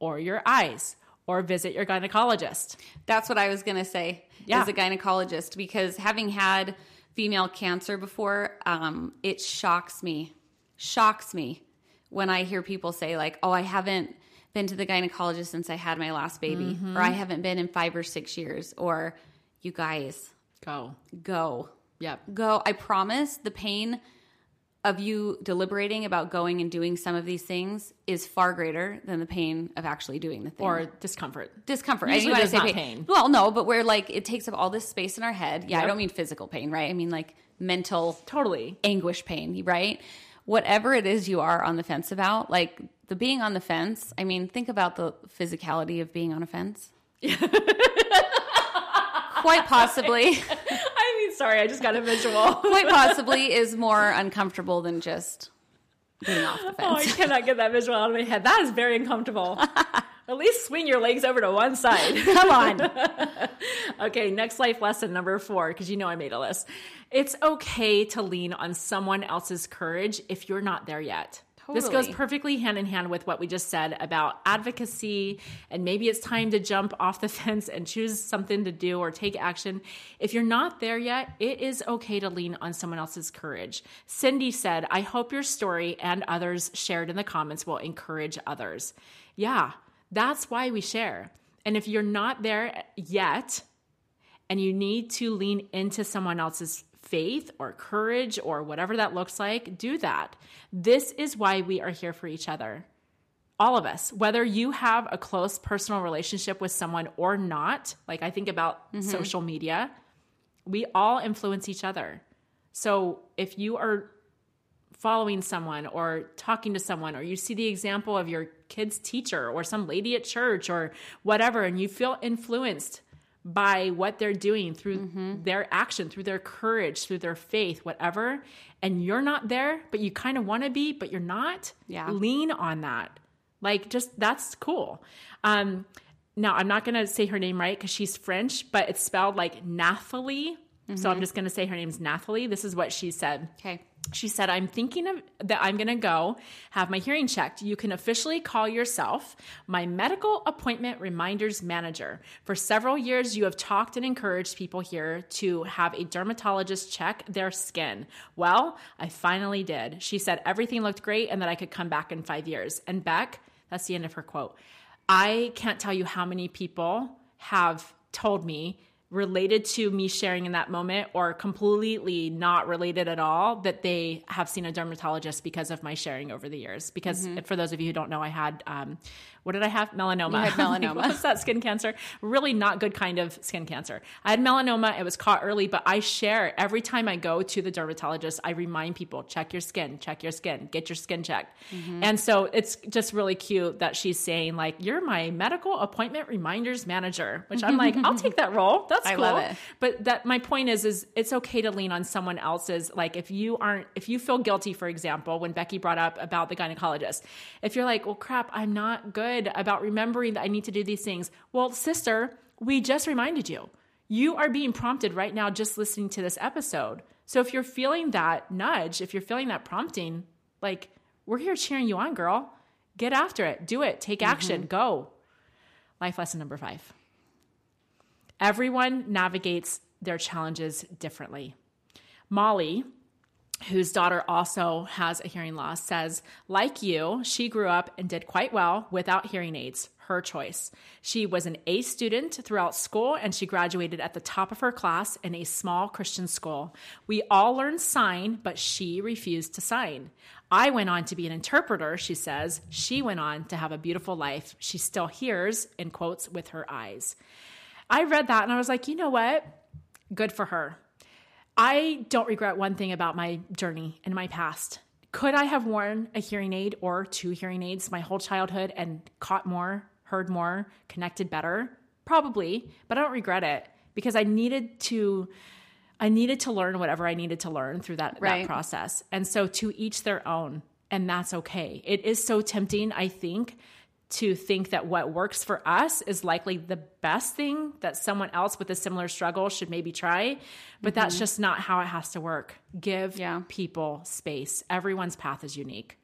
or your eyes, or visit your gynecologist? That's what I was going to say Yeah. as a gynecologist because having had female cancer before, um, it shocks me, shocks me when I hear people say, like, oh, I haven't been to the gynecologist since I had my last baby, Mm-hmm. or I haven't been in five or six years, or you guys, Go. go. Yep. Go. I promise the pain of you deliberating about going and doing some of these things is far greater than the pain of actually doing the thing Or discomfort. discomfort. Usually I there's say not pain. pain. Well, no, but where like it takes up all this space in our head. Yeah, I don't mean physical pain, right? I mean like mental Totally. anguish pain, right? Whatever it is you are on the fence about, like the being on the fence. I mean, think about the physicality of being on a fence. Quite possibly, sorry, I just got a visual. quite possibly is more uncomfortable than just getting off the fence. Oh, I cannot get that visual out of my head. That is very uncomfortable. At least swing your legs over to one side. Come on. okay, next life lesson number four, because you know I made a list. It's okay to lean on someone else's courage if you're not there yet. This goes perfectly hand in hand with what we just said about advocacy, and maybe it's time to jump off the fence and choose something to do or take action. If you're not there yet, it is okay to lean on someone else's courage. Cindy said, I hope your story and others shared in the comments will encourage others. Yeah, that's why we share. And if you're not there yet, and you need to lean into someone else's faith or courage or whatever that looks like, do that. This is why we are here for each other. All of us, whether you have a close personal relationship with someone or not, like I think about mm-hmm. social media, we all influence each other. So if you are following someone or talking to someone or you see the example of your kid's teacher or some lady at church or whatever and you feel influenced by what they're doing through their action through their courage through their faith whatever. And you're not there but you kind of want to be but you're not. Yeah. lean on that. Like just that's cool. Um now i'm not going to say her name right because she's french but it's spelled like nathalie. So i'm just going to say her name's nathalie. This is what she said. Okay. She said, I'm thinking of that I'm going to go have my hearing checked. You can officially call yourself my medical appointment reminders manager. For several years, you have talked and encouraged people here to have a dermatologist check their skin. Well, I finally did. She said everything looked great and that I could come back in five years. And Beck, that's the end of her quote. I can't tell you how many people have told me related to me sharing in that moment or completely not related at all that they have seen a dermatologist because of my sharing over the years. Because for those of you who don't know i had um, what did i have melanoma. You had melanoma. what's that skin cancer really not good kind of skin cancer i had melanoma it was caught early but i share every time i go to the dermatologist i remind people check your skin check your skin get your skin checked Mm-hmm. and so it's just really cute that she's saying like you're my medical appointment reminders manager which i'm like i'll take that role that's I cool love it. but that my point is is it's okay to lean on someone else's like if you aren't if you feel guilty for example when becky brought up about the gynecologist if you're like well crap i'm not good about remembering that i need to do these things. Well sister we just reminded you. You are being prompted right now just listening to this episode. So if you're feeling that nudge if you're feeling that prompting like we're here cheering you on girl. Get after it. Do it. Take mm-hmm. action. Go. Life lesson number five. Everyone navigates their challenges differently. Molly, whose daughter also has a hearing loss, says, like you, she grew up and did quite well without hearing aids. Her choice. She was an A student throughout school and she graduated at the top of her class in a small Christian school. We all learned sign, but she refused to sign. I went on to be an interpreter, she says. She went on to have a beautiful life. She still hears, in quotes, with her eyes. I read that and I was like, you know what? Good for her. I don't regret one thing about my journey in my past. Could I have worn a hearing aid or two hearing aids my whole childhood and caught more, heard more, connected better? Probably, but I don't regret it because I needed to I needed to learn whatever I needed to learn through that, Right. that process. And so to each their own, and that's okay. It is so tempting, I think, to think that what works for us is likely the best thing that someone else with a similar struggle should maybe try. But that's mm-hmm. just not how it has to work. Give Yeah. people space. Everyone's path is unique.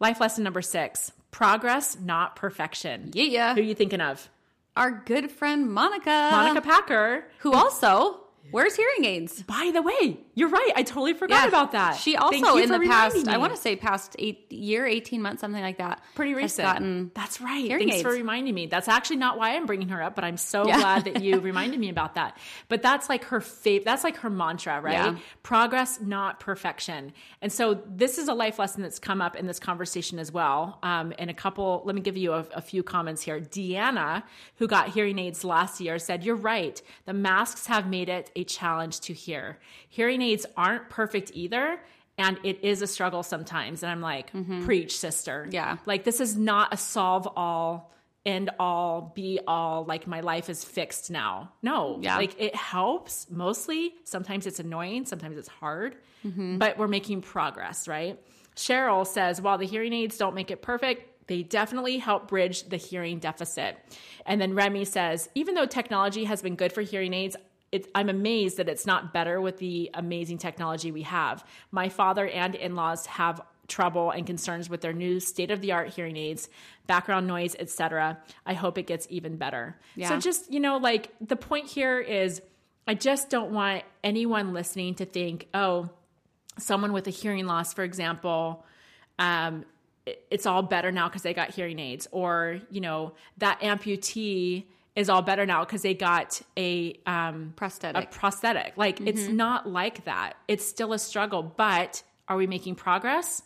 Life lesson number six progress, not perfection. Yeah. Who are you thinking of? Our good friend Monica. Monica Packer. Who also wears hearing aids. By the way, you're right. I totally forgot about that. She also in the past, reminding I want to say past eight year, eighteen months, something like that. pretty recent. gotten That's right. Thanks for reminding me. That's actually not why I'm bringing her up, but I'm so Yeah. glad that you reminded me about that. But that's like her fav- That's like her mantra, right? Yeah. Progress, not perfection. And so this is a life lesson that's come up in this conversation as well. Um, and a couple. Let me give you a, a few comments here. Deanna, who got hearing aids last year, said, "You're right. The masks have made it a challenge to hear. Hearing aids aren't perfect either." And it is a struggle sometimes. And I'm like, preach, sister. Mm-hmm. Yeah. Like this is not a solve all, end all, be all, like my life is fixed now. No. Yeah. Like it helps mostly. Sometimes it's annoying, sometimes it's hard, Mm-hmm. but we're making progress, right? Cheryl says, while the hearing aids don't make it perfect, they definitely help bridge the hearing deficit. And then Remy says, even though technology has been good for hearing aids, it, I'm amazed that it's not better with the amazing technology we have. My father and in laws have trouble and concerns with their new state of the art hearing aids, background noise, etc. I hope it gets even better. Yeah. So just, you know, like the point here is I just don't want anyone listening to think, oh, someone with a hearing loss, for example, um, it- it's all better now because they got hearing aids, or you know that amputee is all better now because they got a um, a prosthetic. prosthetic. Like it's not like that. It's still a struggle, but are we making progress?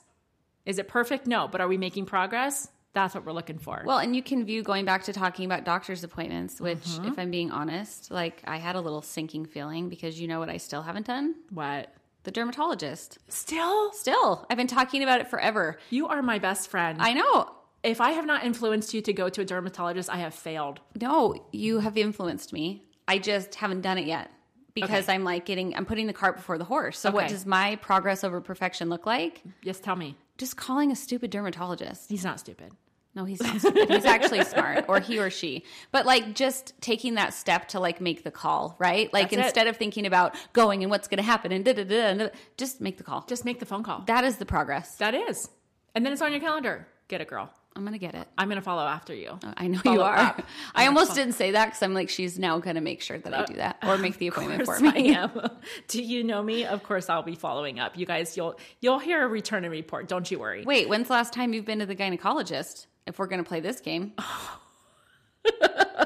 Is it perfect? No, but are we making progress? That's what we're looking for. Well, and you can view going back to talking about doctor's appointments, which, Mm-hmm. if I'm being honest, like I had a little sinking feeling because you know what I still haven't done? what? The dermatologist. Still, Still, I've been talking about it forever. you are my best friend. I know. If I have not influenced you to go to a dermatologist, I have failed. No, you have influenced me. I just haven't done it yet because Okay. I'm like getting, I'm putting the cart before the horse. So, what does my progress over perfection look like? Yes, tell me. Just calling a stupid dermatologist. He's not stupid. No, he's not stupid. He's actually smart, or he or she. But like just taking that step to like make the call, right? Like That's it. instead of thinking about going and what's going to happen and da da da, da, just make the call. Just make the phone call. That is the progress. That is. And then it's on your calendar. Get it, girl. I'm going to get it. I'm going to follow after you. I know Follow you are. up. I almost didn't say that because I'm like, she's now going to make sure that I do that or make the appointment for me. I am. Do you know me? Of course I'll be following up. You guys, you'll you'll hear a return and report. Don't you worry. Wait, when's the last time you've been to the gynecologist? If we're going to play this game,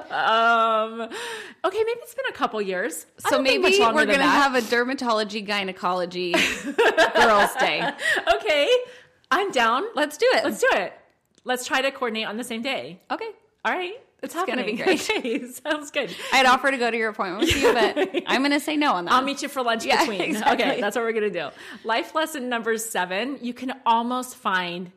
Um. Okay, maybe it's been a couple years. So maybe we're going to that. have a dermatology gynecology girls' day. Okay, I'm down. Let's do it. Let's do it. Let's try to coordinate on the same day. okay. All right. It's gonna be great. Okay, sounds good. I'd offer to go to your appointment with you, but I'm going to say no on that. I'll meet you for lunch Yeah, between. exactly. Okay, that's what we're gonna do. Life lesson number seven: you can almost find,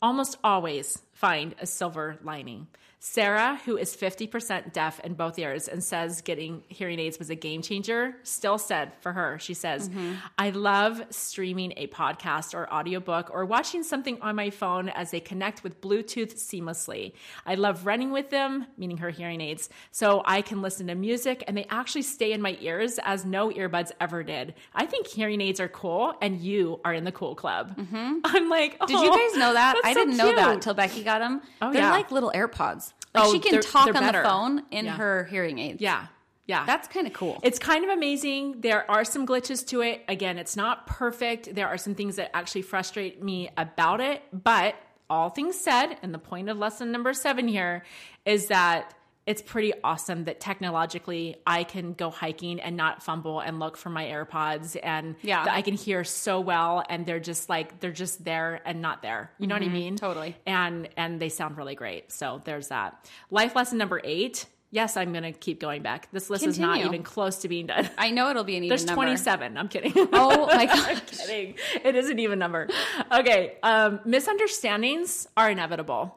almost always find a silver lining. Sarah, who is 50% deaf in both ears and says getting hearing aids was a game changer, still said for her, she says, I love streaming a podcast or audiobook or watching something on my phone as they connect with Bluetooth seamlessly. I love running with them, meaning her hearing aids, so I can listen to music and they actually stay in my ears as no earbuds ever did. I think hearing aids are cool and you are in the cool club. Mm-hmm. I'm like, Did you "Oh, guys know that? I so didn't know that until Becky got them. Oh, they're yeah. like little AirPods. Like Oh, she can they're- talk they're on better. the phone in Yeah. her hearing aids. Yeah. Yeah. That's kind of cool. It's kind of amazing. There are some glitches to it. Again, it's not perfect. There are some things that actually frustrate me about it. But all things said, and the point of lesson number seven here is that it's pretty awesome that technologically I can go hiking and not fumble and look for my AirPods and Yeah. that I can hear so well and they're just like they're just there and not there. You know what I mean? totally. And and they sound really great. So there's that. Life lesson number 8. Yes, I'm going to keep going back. This list is not even close to being done. I know it'll be an even number. There's number. 27. I'm kidding. Oh my god. I'm kidding. It is an even number. Okay. Um, misunderstandings are inevitable.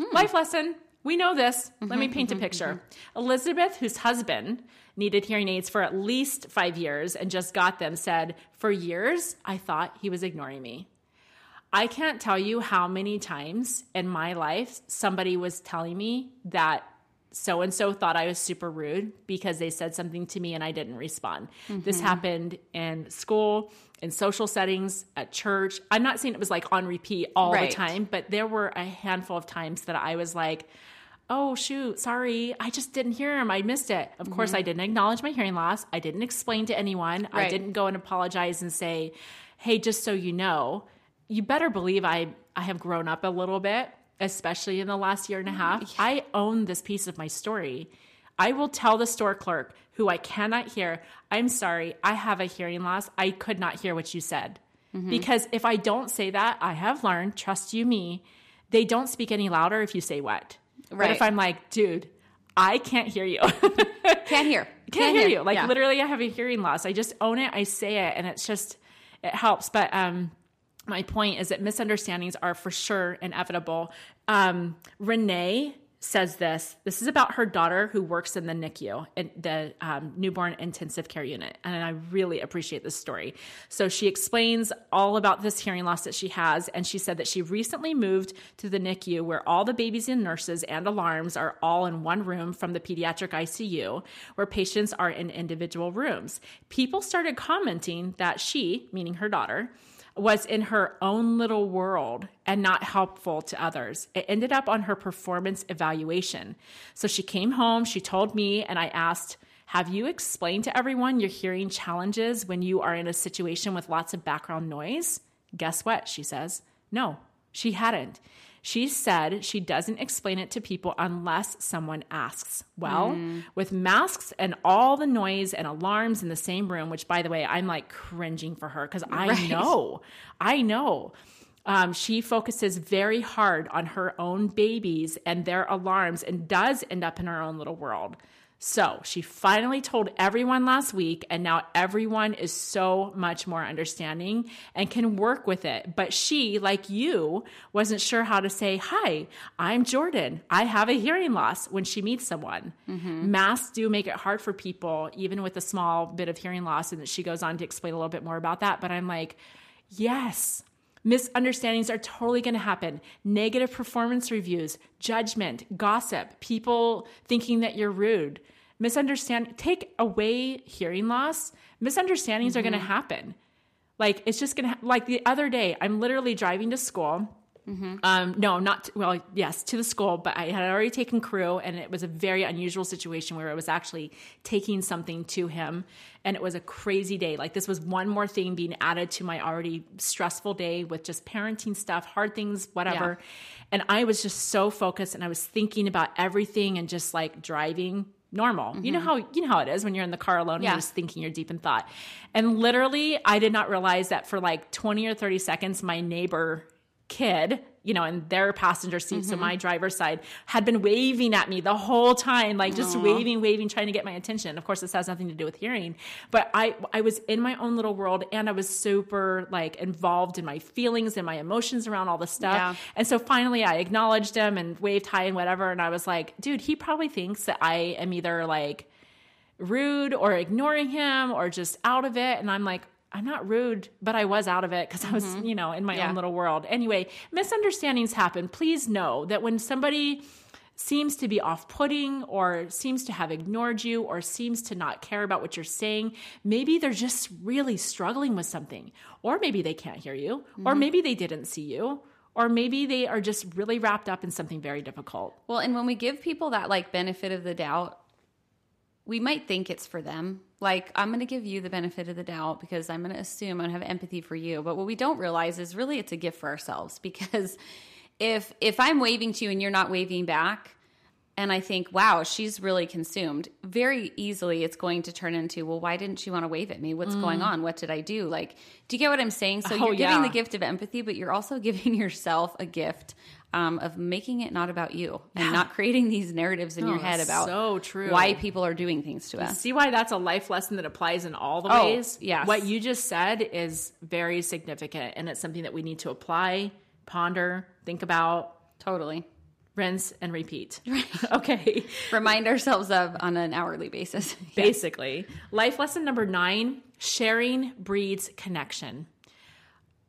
Hmm. Life lesson. We know this. Let Mm-hmm, me paint a picture. Elizabeth, whose husband needed hearing aids for at least five years and just got them, said, For years, I thought he was ignoring me. I can't tell you how many times in my life somebody was telling me that so and so thought I was super rude because they said something to me and I didn't respond. This mm-hmm. happened in school, in social settings, at church. I'm not saying it was like on repeat all Right. the time, but there were a handful of times that I was like, oh shoot sorry i just didn't hear him. I missed it. Of mm-hmm. course i didn't acknowledge my hearing loss. I didn't explain to anyone. I didn't go and apologize and say hey just so you know you better believe i i have grown up a little bit especially in the last year and a half i own this piece of my story i will tell the store clerk who i cannot hear i'm sorry i have a hearing loss i could not hear what you said because if i don't say that i have learned trust you me they don't speak any louder if you say what but Right. if I'm like, dude, I can't hear you. Can't hear. can't hear you. Like Yeah. literally I have a hearing loss. I just own it, I say it, and it's just it helps. But um my point is that misunderstandings are for sure inevitable. Um Renee says this. This is about her daughter who works in the NICU, in the um, newborn intensive care unit, and I really appreciate this story. So she explains all about this hearing loss that she has, and she said that she recently moved to the NICU where all the babies and nurses and alarms are all in one room from the pediatric ICU, where patients are in individual rooms. People started commenting that she, meaning her daughter, was in her own little world and not helpful to others. It ended up on her performance evaluation. So she came home, she told me, and I asked, Have you explained to everyone your hearing challenges when you are in a situation with lots of background noise? Guess what? She says, No, she hadn't. She said she doesn't explain it to people unless someone asks. Well, with masks and all the noise and alarms in the same room, which by the way, I'm like cringing for her because I Right. know, I know. Um, she focuses very hard on her own babies and their alarms and does end up in her own little world. So she finally told everyone last week, and now everyone is so much more understanding and can work with it. But she, like you, wasn't sure how to say, Hi, I'm Jordan. I have a hearing loss when she meets someone. Mm-hmm. Masks do make it hard for people, even with a small bit of hearing loss. And she goes on to explain a little bit more about that. But I'm like, Yes, misunderstandings are totally going to happen. Negative performance reviews, judgment, gossip, people thinking that you're rude. Misunderstand take away hearing loss, misunderstandings are going to mm-hmm. happen. Like it's just going to like the other day, I'm literally driving to school. Um, no, not to, well, yes, to the school, but I had already taken crew, and it was a very unusual situation where I was actually taking something to him, and it was a crazy day. Like this was one more thing being added to my already stressful day with just parenting stuff, hard things, whatever. And I was just so focused, and I was thinking about everything, and just like driving normal. You know how you know how it is when you're in the car alone Yeah. you're just thinking you're deep in thought. And literally, I did not realize that for like 20 or 30 seconds, my neighbor kid, you know, in their passenger seat, so mm-hmm. my driver's side, had been waving at me the whole time, like just waving, waving, trying to get my attention. Of course, this has nothing to do with hearing, but I I was in my own little world and I was super like involved in my feelings and my emotions around all this stuff. Yeah. And so finally I acknowledged him and waved hi and whatever. And I was like, dude, he probably thinks that I am either like rude or ignoring him or just out of it. And I'm like, I'm not rude, but I was out of it because I was, mm-hmm. you know, in my Yeah. own little world. Anyway, misunderstandings happen. Please know that when somebody seems to be off putting or seems to have ignored you or seems to not care about what you're saying, maybe they're just really struggling with something. Or maybe they can't hear you, or mm-hmm. maybe they didn't see you, or maybe they are just really wrapped up in something very difficult. Well, and when we give people that like benefit of the doubt, we might think it's for them. Like, I'm going to give you the benefit of the doubt because I'm going to assume to have empathy for you. But what we don't realize is really it's a gift for ourselves because if if I'm waving to you and you're not waving back, and I think, wow, she's really consumed, very easily it's going to turn into, well, why didn't she want to wave at me? What's mm. going on? What did I do? Like, do you get what I'm saying? So oh, you're giving yeah. the gift of empathy, but you're also giving yourself a gift um, of making it not about you and yeah. not creating these narratives in your head about so true. why people are doing things to you us. See why that's a life lesson that applies in all the oh, ways? Yes. What you just said is very significant and it's something that we need to apply, ponder, think about. Totally rinse and repeat. Right. okay. Remind ourselves of on an hourly basis. Basically. Life lesson number nine sharing breeds connection.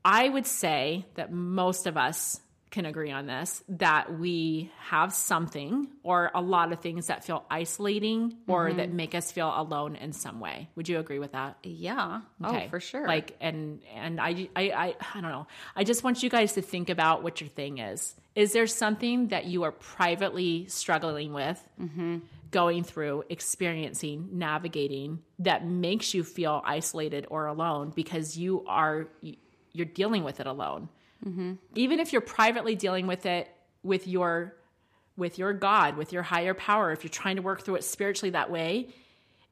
I would say that most of us can agree on this that we have something or a lot of things that feel isolating or mm-hmm. that make us feel alone in some way. Would you agree with that? Yeah. Oh, okay. Oh, for sure. Like and and I, I I I don't know. I just want you guys to think about what your thing is. Is there something that you are privately struggling with? Mm-hmm. Going through, experiencing, navigating that makes you feel isolated or alone because you are you're dealing with it alone Mm-hmm. Even if you're privately dealing with it with your with your God, with your higher power, if you're trying to work through it spiritually that way,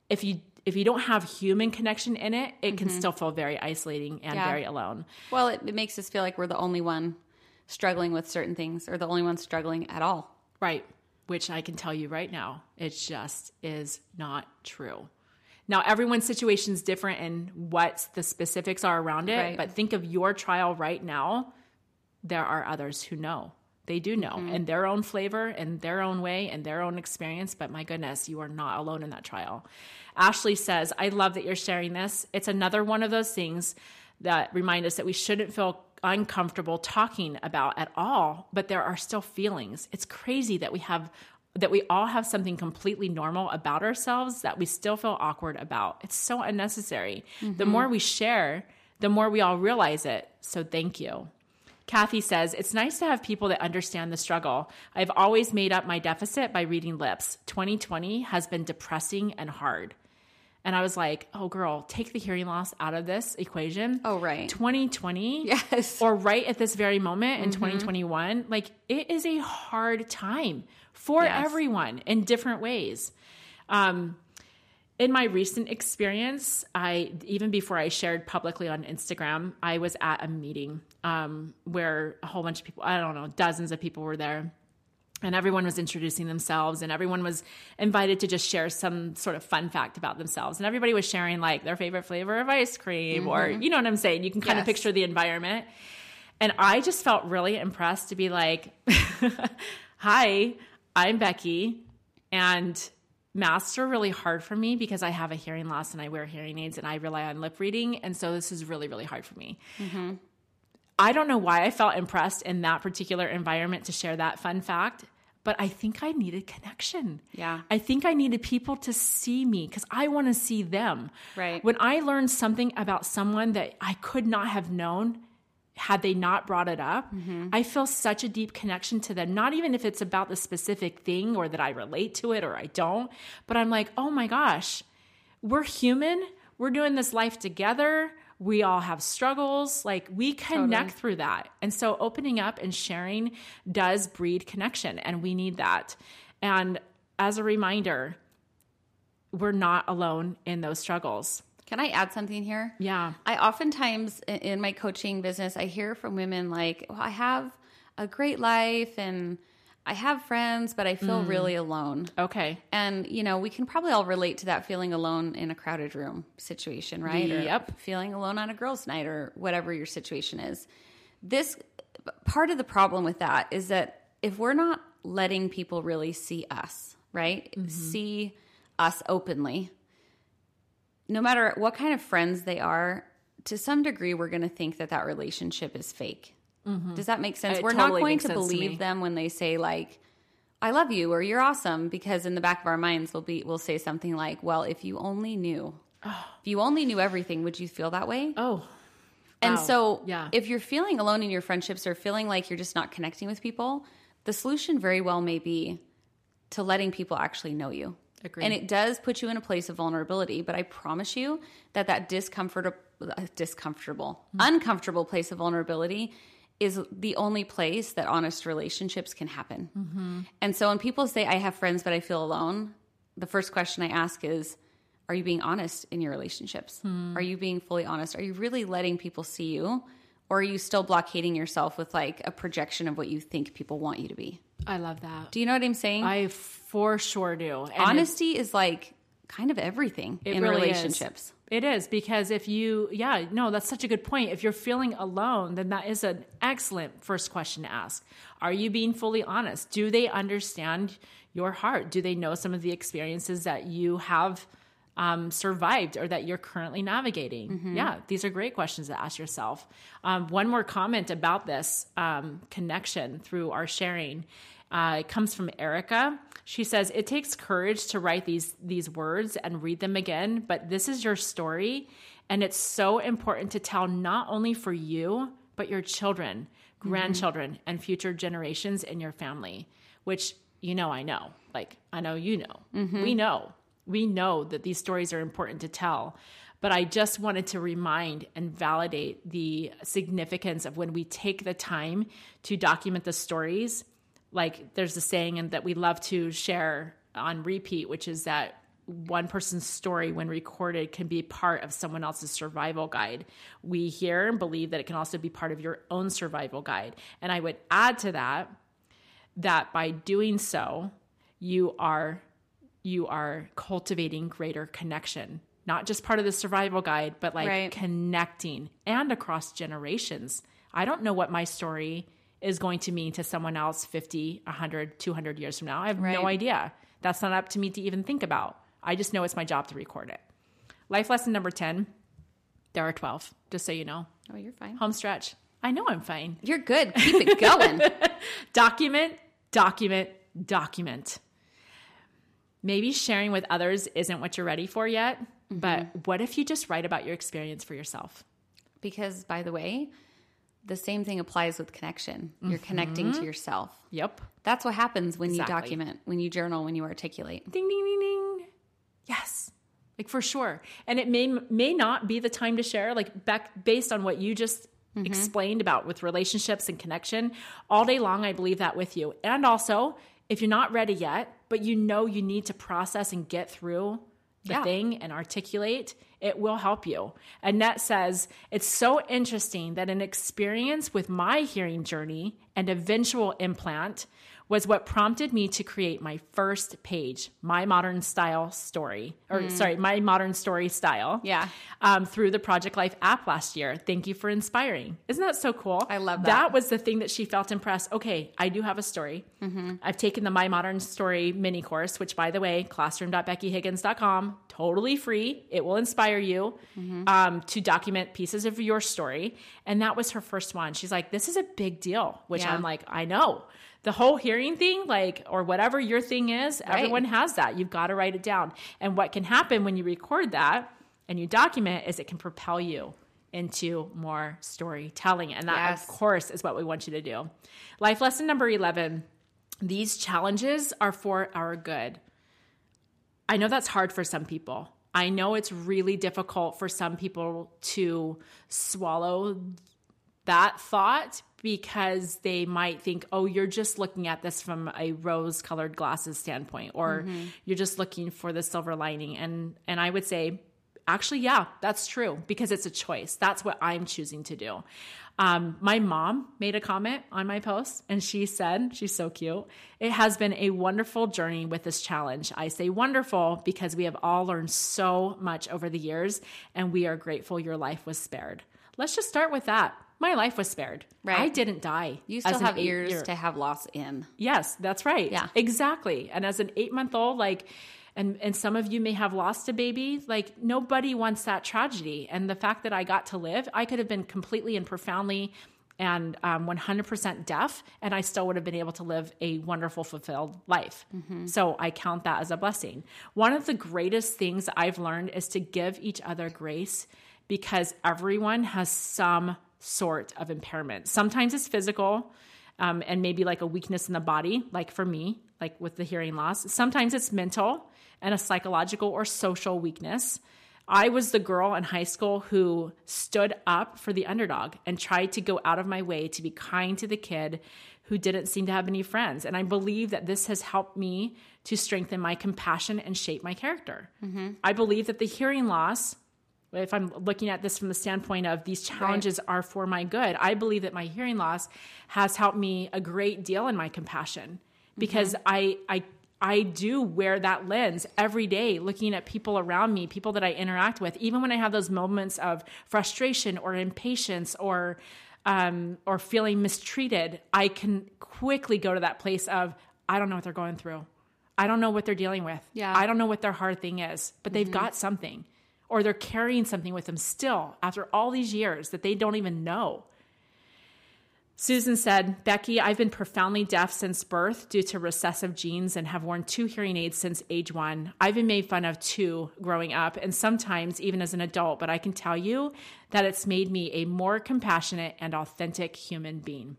if you if you don't have human connection in it, it mm-hmm. can still feel very isolating and yeah. very alone. Well, it, it makes us feel like we're the only one struggling with certain things or the only one struggling at all. Right. Which I can tell you right now, it just is not true. Now, everyone's situation is different and what the specifics are around it, right. but think of your trial right now there are others who know. They do know mm-hmm. in their own flavor, in their own way, in their own experience. But my goodness, you are not alone in that trial. Ashley says, I love that you're sharing this. It's another one of those things that remind us that we shouldn't feel uncomfortable talking about at all, but there are still feelings. It's crazy that we have that we all have something completely normal about ourselves that we still feel awkward about. It's so unnecessary. Mm-hmm. The more we share, the more we all realize it. So thank you. Kathy says, It's nice to have people that understand the struggle. I've always made up my deficit by reading lips. 2020 has been depressing and hard. And I was like, oh, girl, take the hearing loss out of this equation. Oh, right. 2020. Yes. Or right at this very moment in mm-hmm. 2021. Like, it is a hard time for yes. everyone in different ways. Um, in my recent experience, I even before I shared publicly on Instagram, I was at a meeting um, where a whole bunch of people, I don't know, dozens of people were there. And everyone was introducing themselves, and everyone was invited to just share some sort of fun fact about themselves. And everybody was sharing like their favorite flavor of ice cream, mm-hmm. or you know what I'm saying? You can kind yes. of picture the environment. And I just felt really impressed to be like, Hi, I'm Becky. And masks are really hard for me because I have a hearing loss and I wear hearing aids and I rely on lip reading. And so this is really, really hard for me. Mm-hmm. I don't know why I felt impressed in that particular environment to share that fun fact, but I think I needed connection. Yeah. I think I needed people to see me because I want to see them. Right. When I learned something about someone that I could not have known, had they not brought it up, mm-hmm. I feel such a deep connection to them. Not even if it's about the specific thing or that I relate to it or I don't, but I'm like, oh my gosh, we're human. We're doing this life together. We all have struggles. Like we connect totally. through that. And so opening up and sharing does breed connection, and we need that. And as a reminder, we're not alone in those struggles. Can I add something here? Yeah. I oftentimes in my coaching business, I hear from women like, well, I have a great life and I have friends, but I feel mm. really alone. Okay. And, you know, we can probably all relate to that feeling alone in a crowded room situation, right? Yep. Or feeling alone on a girls' night or whatever your situation is. This part of the problem with that is that if we're not letting people really see us, right? Mm-hmm. See us openly, no matter what kind of friends they are, to some degree, we're going to think that that relationship is fake. Mm-hmm. Does that make sense? It we're totally not going to believe to them when they say like, "I love you" or "You're awesome," because in the back of our minds, we'll be we'll say something like, "Well, if you only knew, oh. if you only knew everything, would you feel that way?" Oh. And wow. so, yeah. if you're feeling alone in your friendships or feeling like you're just not connecting with people, the solution very well may be to letting people actually know you Agreed. And it does put you in a place of vulnerability, but I promise you that that discomfort, uh, discomfortable, mm-hmm. uncomfortable place of vulnerability is the only place that honest relationships can happen. Mm-hmm. And so when people say, I have friends, but I feel alone, the first question I ask is, are you being honest in your relationships? Hmm. Are you being fully honest? Are you really letting people see you? Or are you still blockading yourself with like a projection of what you think people want you to be? I love that. Do you know what I'm saying? I for sure do. And Honesty is like kind of everything It in really is. relationships. It is because if you, yeah, no, that's such a good point. If you're feeling alone, then that is an excellent first question to ask. Are you being fully honest? Do they understand your heart? Do they know some of the experiences that you have um, survived or that you're currently navigating? Yeah, these are great questions to ask yourself. Um, one more comment about this um, connection through our sharing. Uh, it comes from Erica. She says it takes courage to write these these words and read them again, but this is your story, and it's so important to tell not only for you but your children, grandchildren, and future generations in your family. Which you know, I know, like I know you know, we know, we know that these stories are important to tell. But I just wanted to remind and validate the significance of when we take the time to document the stories like there's a saying and that we love to share on repeat which is that one person's story when recorded can be part of someone else's survival guide we hear and believe that it can also be part of your own survival guide and i would add to that that by doing so you are you are cultivating greater connection not just part of the survival guide but like Right. connecting and across generations i don't know what my story is going to mean to someone else 50 100 200 years from now i have no idea that's not up to me to even think about i just know it's my job to record it life lesson number 10 there are 12 just so you know Oh, you're fine. home stretch i know i'm fine You're good. Keep it going. document, document, document. Maybe sharing with others isn't what you're ready for yet, mm-hmm. but what if you just write about your experience for yourself? because, by the way, the same thing applies with connection. You're connecting to mm-hmm. yourself. Yep. That's what happens when you document, when you journal, when you articulate. Ding ding ding ding. Yes. Like for sure. And it may may not be the time to share like back based on what you just mm-hmm. explained about with relationships and connection. All day long I believe that with you. And also, if you're not ready yet, but you know you need to process and get through the Yeah. thing and articulate, it will help you. Annette says, It's so interesting that an experience with my hearing journey and eventual implant was what prompted me to create my first page, My Modern Style Story, or sorry, My Modern Story Style. Mm. Yeah. Um, through the Project Life app last year. Thank you for inspiring. Isn't that so cool? I love That that. was the thing that she felt impressed. Okay, I do have a story. Mm-hmm. I've taken the My Modern Story mini course, which, by the way, classroom.beckyhiggins.com, totally free. It will inspire you Mm-hmm. um, to document pieces of your story. And that was her first one. She's like, this is a big deal, which Yeah. I'm like, I know. The whole hearing thing, like, or whatever your thing is, everyone has that. You've got to write it down. And what can happen when you record that and you document is it can propel you into more storytelling. And that, Yes. of course, is what we want you to do. Life lesson number 11 these challenges are for our good. I know that's hard for some people. I know it's really difficult for some people to swallow that thought because they might think, oh, you're just looking at this from a rose colored glasses standpoint, or you're just looking for the silver lining. And, and I would say, actually, yeah, that's true because it's a choice. That's what I'm choosing to do. Um, my mom made a comment on my post and she said, she's so cute. It has been a wonderful journey with this challenge. I say wonderful because we have all learned so much over the years and we are grateful your life was spared. Let's just start with that. My life was spared. Right. I didn't die. You still have ears eight-year- to have loss in. Yes, that's right. Yeah. Exactly. And as an eight month old, like, and, and some of you may have lost a baby, like, nobody wants that tragedy. And the fact that I got to live, I could have been completely and profoundly and um, 100% deaf, and I still would have been able to live a wonderful, fulfilled life. So I count that as a blessing. One of the greatest things I've learned is to give each other grace because everyone has some sort of impairment. Sometimes it's physical, um, and maybe like a weakness in the body, like for me, like with the hearing loss. Sometimes it's mental and a psychological or social weakness. I was the girl in high school who stood up for the underdog and tried to go out of my way to be kind to the kid who didn't seem to have any friends. And I believe that this has helped me to strengthen my compassion and shape my character. Mm-hmm. I believe that the hearing loss, if I'm looking at this from the standpoint of these challenges right. are for my good, I believe that my hearing loss has helped me a great deal in my compassion because mm-hmm. I, I I do wear that lens every day, looking at people around me, people that I interact with, even when I have those moments of frustration or impatience or um, or feeling mistreated, I can quickly go to that place of I don't know what they're going through. I don't know what they're dealing with. Yeah. I don't know what their hard thing is, but they've mm-hmm. got something, or they're carrying something with them still after all these years that they don't even know. Susan said, Becky, I've been profoundly deaf since birth due to recessive genes and have worn two hearing aids since age one. I've been made fun of too growing up and sometimes even as an adult, but I can tell you that it's made me a more compassionate and authentic human being.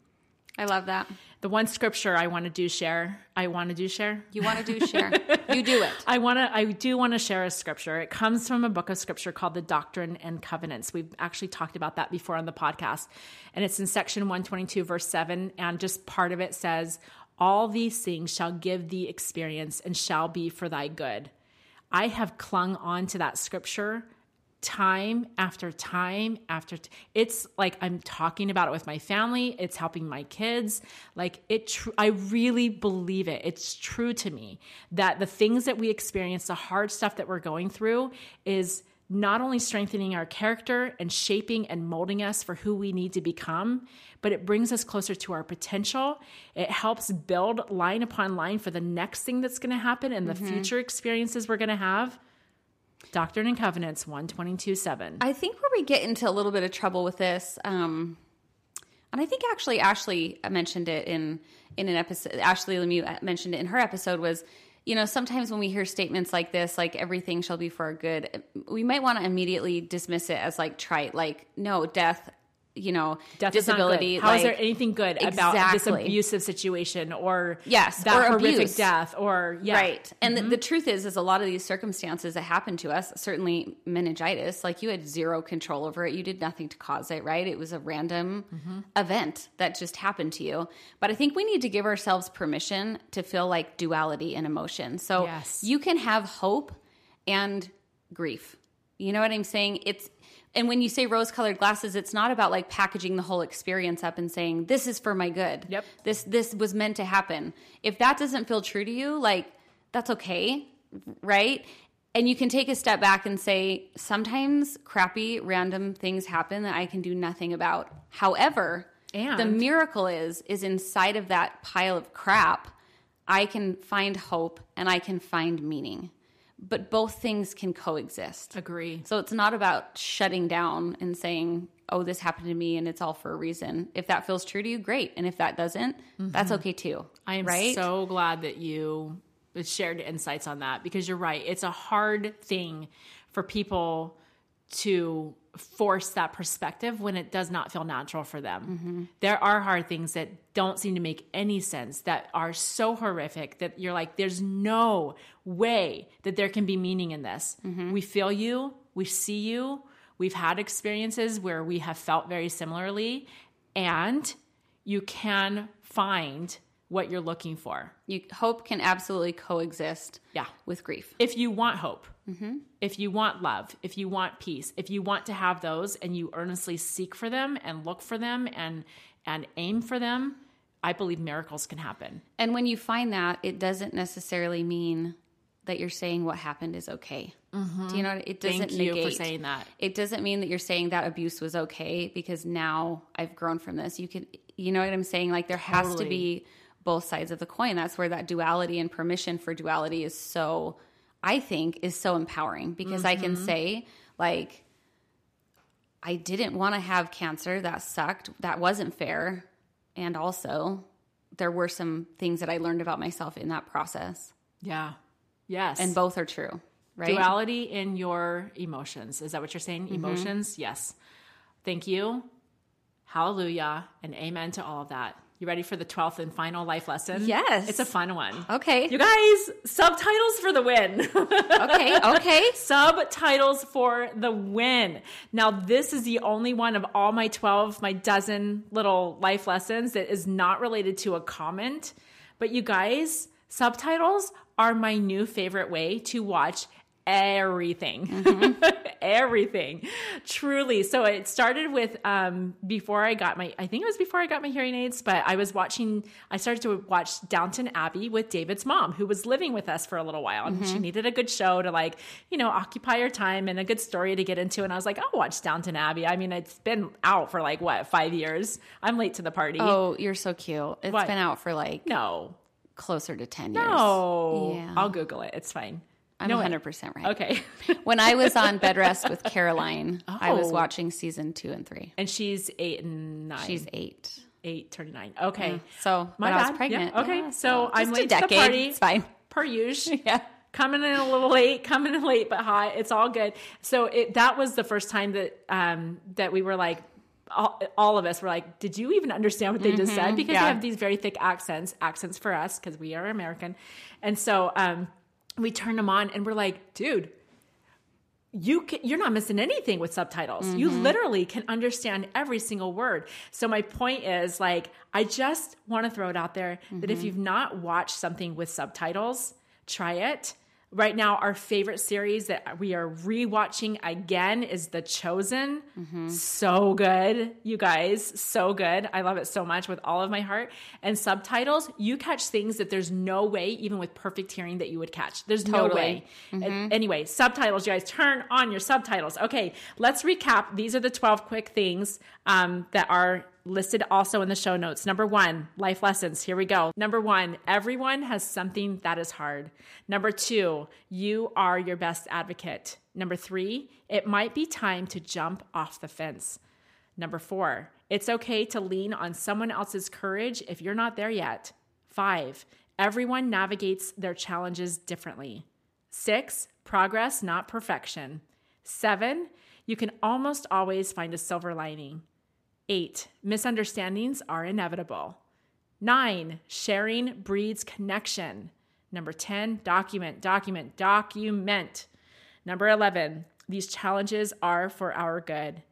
I love that. The one scripture I want to do share, I want to do share. You want to do share. you do it. I want to I do want to share a scripture. It comes from a book of scripture called The Doctrine and Covenants. We've actually talked about that before on the podcast. And it's in section 122 verse 7 and just part of it says, "All these things shall give thee experience and shall be for thy good." I have clung on to that scripture time after time after t- it's like i'm talking about it with my family it's helping my kids like it tr- i really believe it it's true to me that the things that we experience the hard stuff that we're going through is not only strengthening our character and shaping and molding us for who we need to become, but it brings us closer to our potential. It helps build line upon line for the next thing that's going to happen and mm-hmm. the future experiences we're going to have. Doctrine and Covenants 122 7. I think where we get into a little bit of trouble with this, um, and I think actually Ashley mentioned it in in an episode. Ashley Lemieux mentioned it in her episode was, you know, sometimes when we hear statements like this, like everything shall be for our good, we might want to immediately dismiss it as like trite, like no death, you know, Death disability. How like, is there anything good exactly. about this abusive situation or yes, that or horrific abuse. death or yeah. right? And mm-hmm. the, the, truth is, is a lot of these circumstances that happen to us, certainly meningitis, like you had zero control over it. You did nothing to cause it, right? It was a random mm-hmm. event that just happened to you. But I think we need to give ourselves permission to feel like duality in emotion. So yes. you can have hope and grief. You know what I'm saying? It's and when you say rose colored glasses, it's not about like packaging the whole experience up and saying, this is for my good. Yep. This, this was meant to happen. If that doesn't feel true to you, like that's okay. Right. And you can take a step back and say, sometimes crappy, random things happen that I can do nothing about. However, and the miracle is, is inside of that pile of crap, I can find hope and I can find meaning but both things can coexist. Agree. So it's not about shutting down and saying, "Oh, this happened to me and it's all for a reason." If that feels true to you, great. And if that doesn't, mm-hmm. that's okay too. I am right? so glad that you shared insights on that because you're right. It's a hard thing for people to force that perspective when it does not feel natural for them. Mm-hmm. There are hard things that don't seem to make any sense that are so horrific that you're like, there's no way that there can be meaning in this. Mm-hmm. We feel you, we see you, we've had experiences where we have felt very similarly, and you can find what you're looking for. You hope can absolutely coexist yeah. with grief. If you want hope, mm-hmm. if you want love, if you want peace, if you want to have those and you earnestly seek for them and look for them and and aim for them, I believe miracles can happen. And when you find that, it doesn't necessarily mean that you're saying what happened is okay. Mm-hmm. Do you know? It doesn't Thank negate. you for saying that. It doesn't mean that you're saying that abuse was okay because now I've grown from this. You can, you know what I'm saying? Like there has totally. to be both sides of the coin. That's where that duality and permission for duality is so, I think, is so empowering because mm-hmm. I can mm-hmm. say, like, I didn't want to have cancer. That sucked. That wasn't fair. And also, there were some things that I learned about myself in that process. Yeah. Yes. And both are true, right? Duality in your emotions. Is that what you're saying? Mm-hmm. Emotions? Yes. Thank you. Hallelujah. And amen to all of that. You ready for the 12th and final life lesson? Yes. It's a fun one. Okay. You guys, subtitles for the win. okay. Okay. subtitles for the win. Now, this is the only one of all my 12, my dozen little life lessons that is not related to a comment. But you guys, subtitles are my new favorite way to watch everything. Mm-hmm. everything. Truly. So it started with um before i got my i think it was before i got my hearing aids but i was watching i started to watch downton abbey with david's mom who was living with us for a little while and mm-hmm. she needed a good show to like you know occupy her time and a good story to get into and i was like i'll watch downton abbey. I mean it's been out for like what five years? I'm late to the party. Oh you're so cute. It's what? been out for like no. closer to 10 years. No yeah. i'll google it. It's fine I'm no, 100% right. Okay. when I was on bed rest with Caroline, oh. I was oh. watching season two and three. And she's eight and nine. She's eight. Eight, turning nine. Okay. Yeah. So my I was pregnant. Yeah. Okay. Yeah, so, so I'm late decade. to the party. It's fine. Per usual. yeah. Coming in a little late, coming in late but hot. It's all good. So it, that was the first time that um, that we were like, all, all, of us were like, did you even understand what they just mm-hmm. said? Because yeah. they have these very thick accents, accents for us because we are American. And so um, we turned them on and we're like, dude, you can, you're not missing anything with subtitles. Mm-hmm. You literally can understand every single word. So my point is like I just want to throw it out there mm-hmm. that if mm-hmm. you've not watched something with subtitles, try it Right now, our favorite series that we are rewatching again is The Chosen. Mm-hmm. So good, you guys. So good. I love it so much with all of my heart. And subtitles, you catch things that there's no way, even with perfect hearing, that you would catch. There's totally. no way. Mm-hmm. Anyway, subtitles, you guys, turn on your subtitles. Okay, let's recap. These are the 12 quick things um, that are listed also in the show notes. Number one, life lessons. Here we go. Number one, everyone has something that is hard. Number two, you are your best advocate. Number three, it might be time to jump off the fence. Number four, it's okay to lean on someone else's courage if you're not there yet. Five, everyone navigates their challenges differently. Six, progress, not perfection. Seven, you can almost always find a silver lining. Eight, misunderstandings are inevitable. Nine, sharing breeds connection. Number 10, document, document, document. Number 11, these challenges are for our good.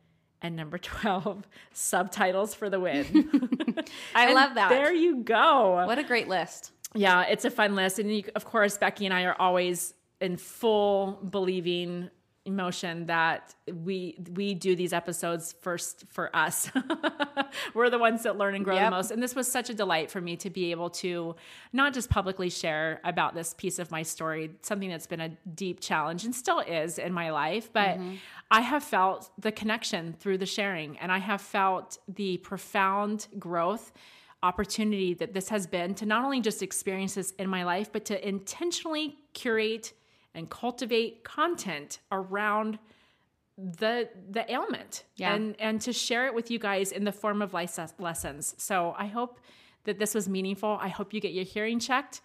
And number 12, subtitles for the win. I love that. There you go. What a great list. Yeah, it's a fun list. And you, of course, Becky and I are always in full believing emotion that we we do these episodes first for us. We're the ones that learn and grow yep. the most. And this was such a delight for me to be able to not just publicly share about this piece of my story, something that's been a deep challenge and still is in my life, but mm-hmm. I have felt the connection through the sharing and I have felt the profound growth opportunity that this has been to not only just experience this in my life, but to intentionally curate and cultivate content around the the ailment yeah. and and to share it with you guys in the form of lessons. So I hope that this was meaningful. I hope you get your hearing checked.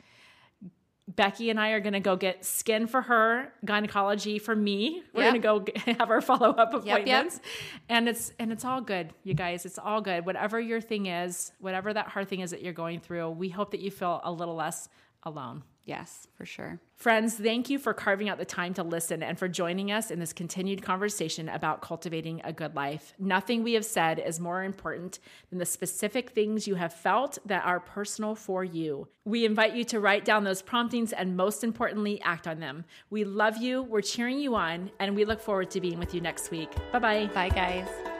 Becky and I are going to go get skin for her, gynecology for me. We're yep. going to go have our follow up appointments, yep, yep. and it's and it's all good, you guys. It's all good. Whatever your thing is, whatever that hard thing is that you're going through, we hope that you feel a little less alone. Yes, for sure. Friends, thank you for carving out the time to listen and for joining us in this continued conversation about cultivating a good life. Nothing we have said is more important than the specific things you have felt that are personal for you. We invite you to write down those promptings and, most importantly, act on them. We love you, we're cheering you on, and we look forward to being with you next week. Bye bye. Bye, guys.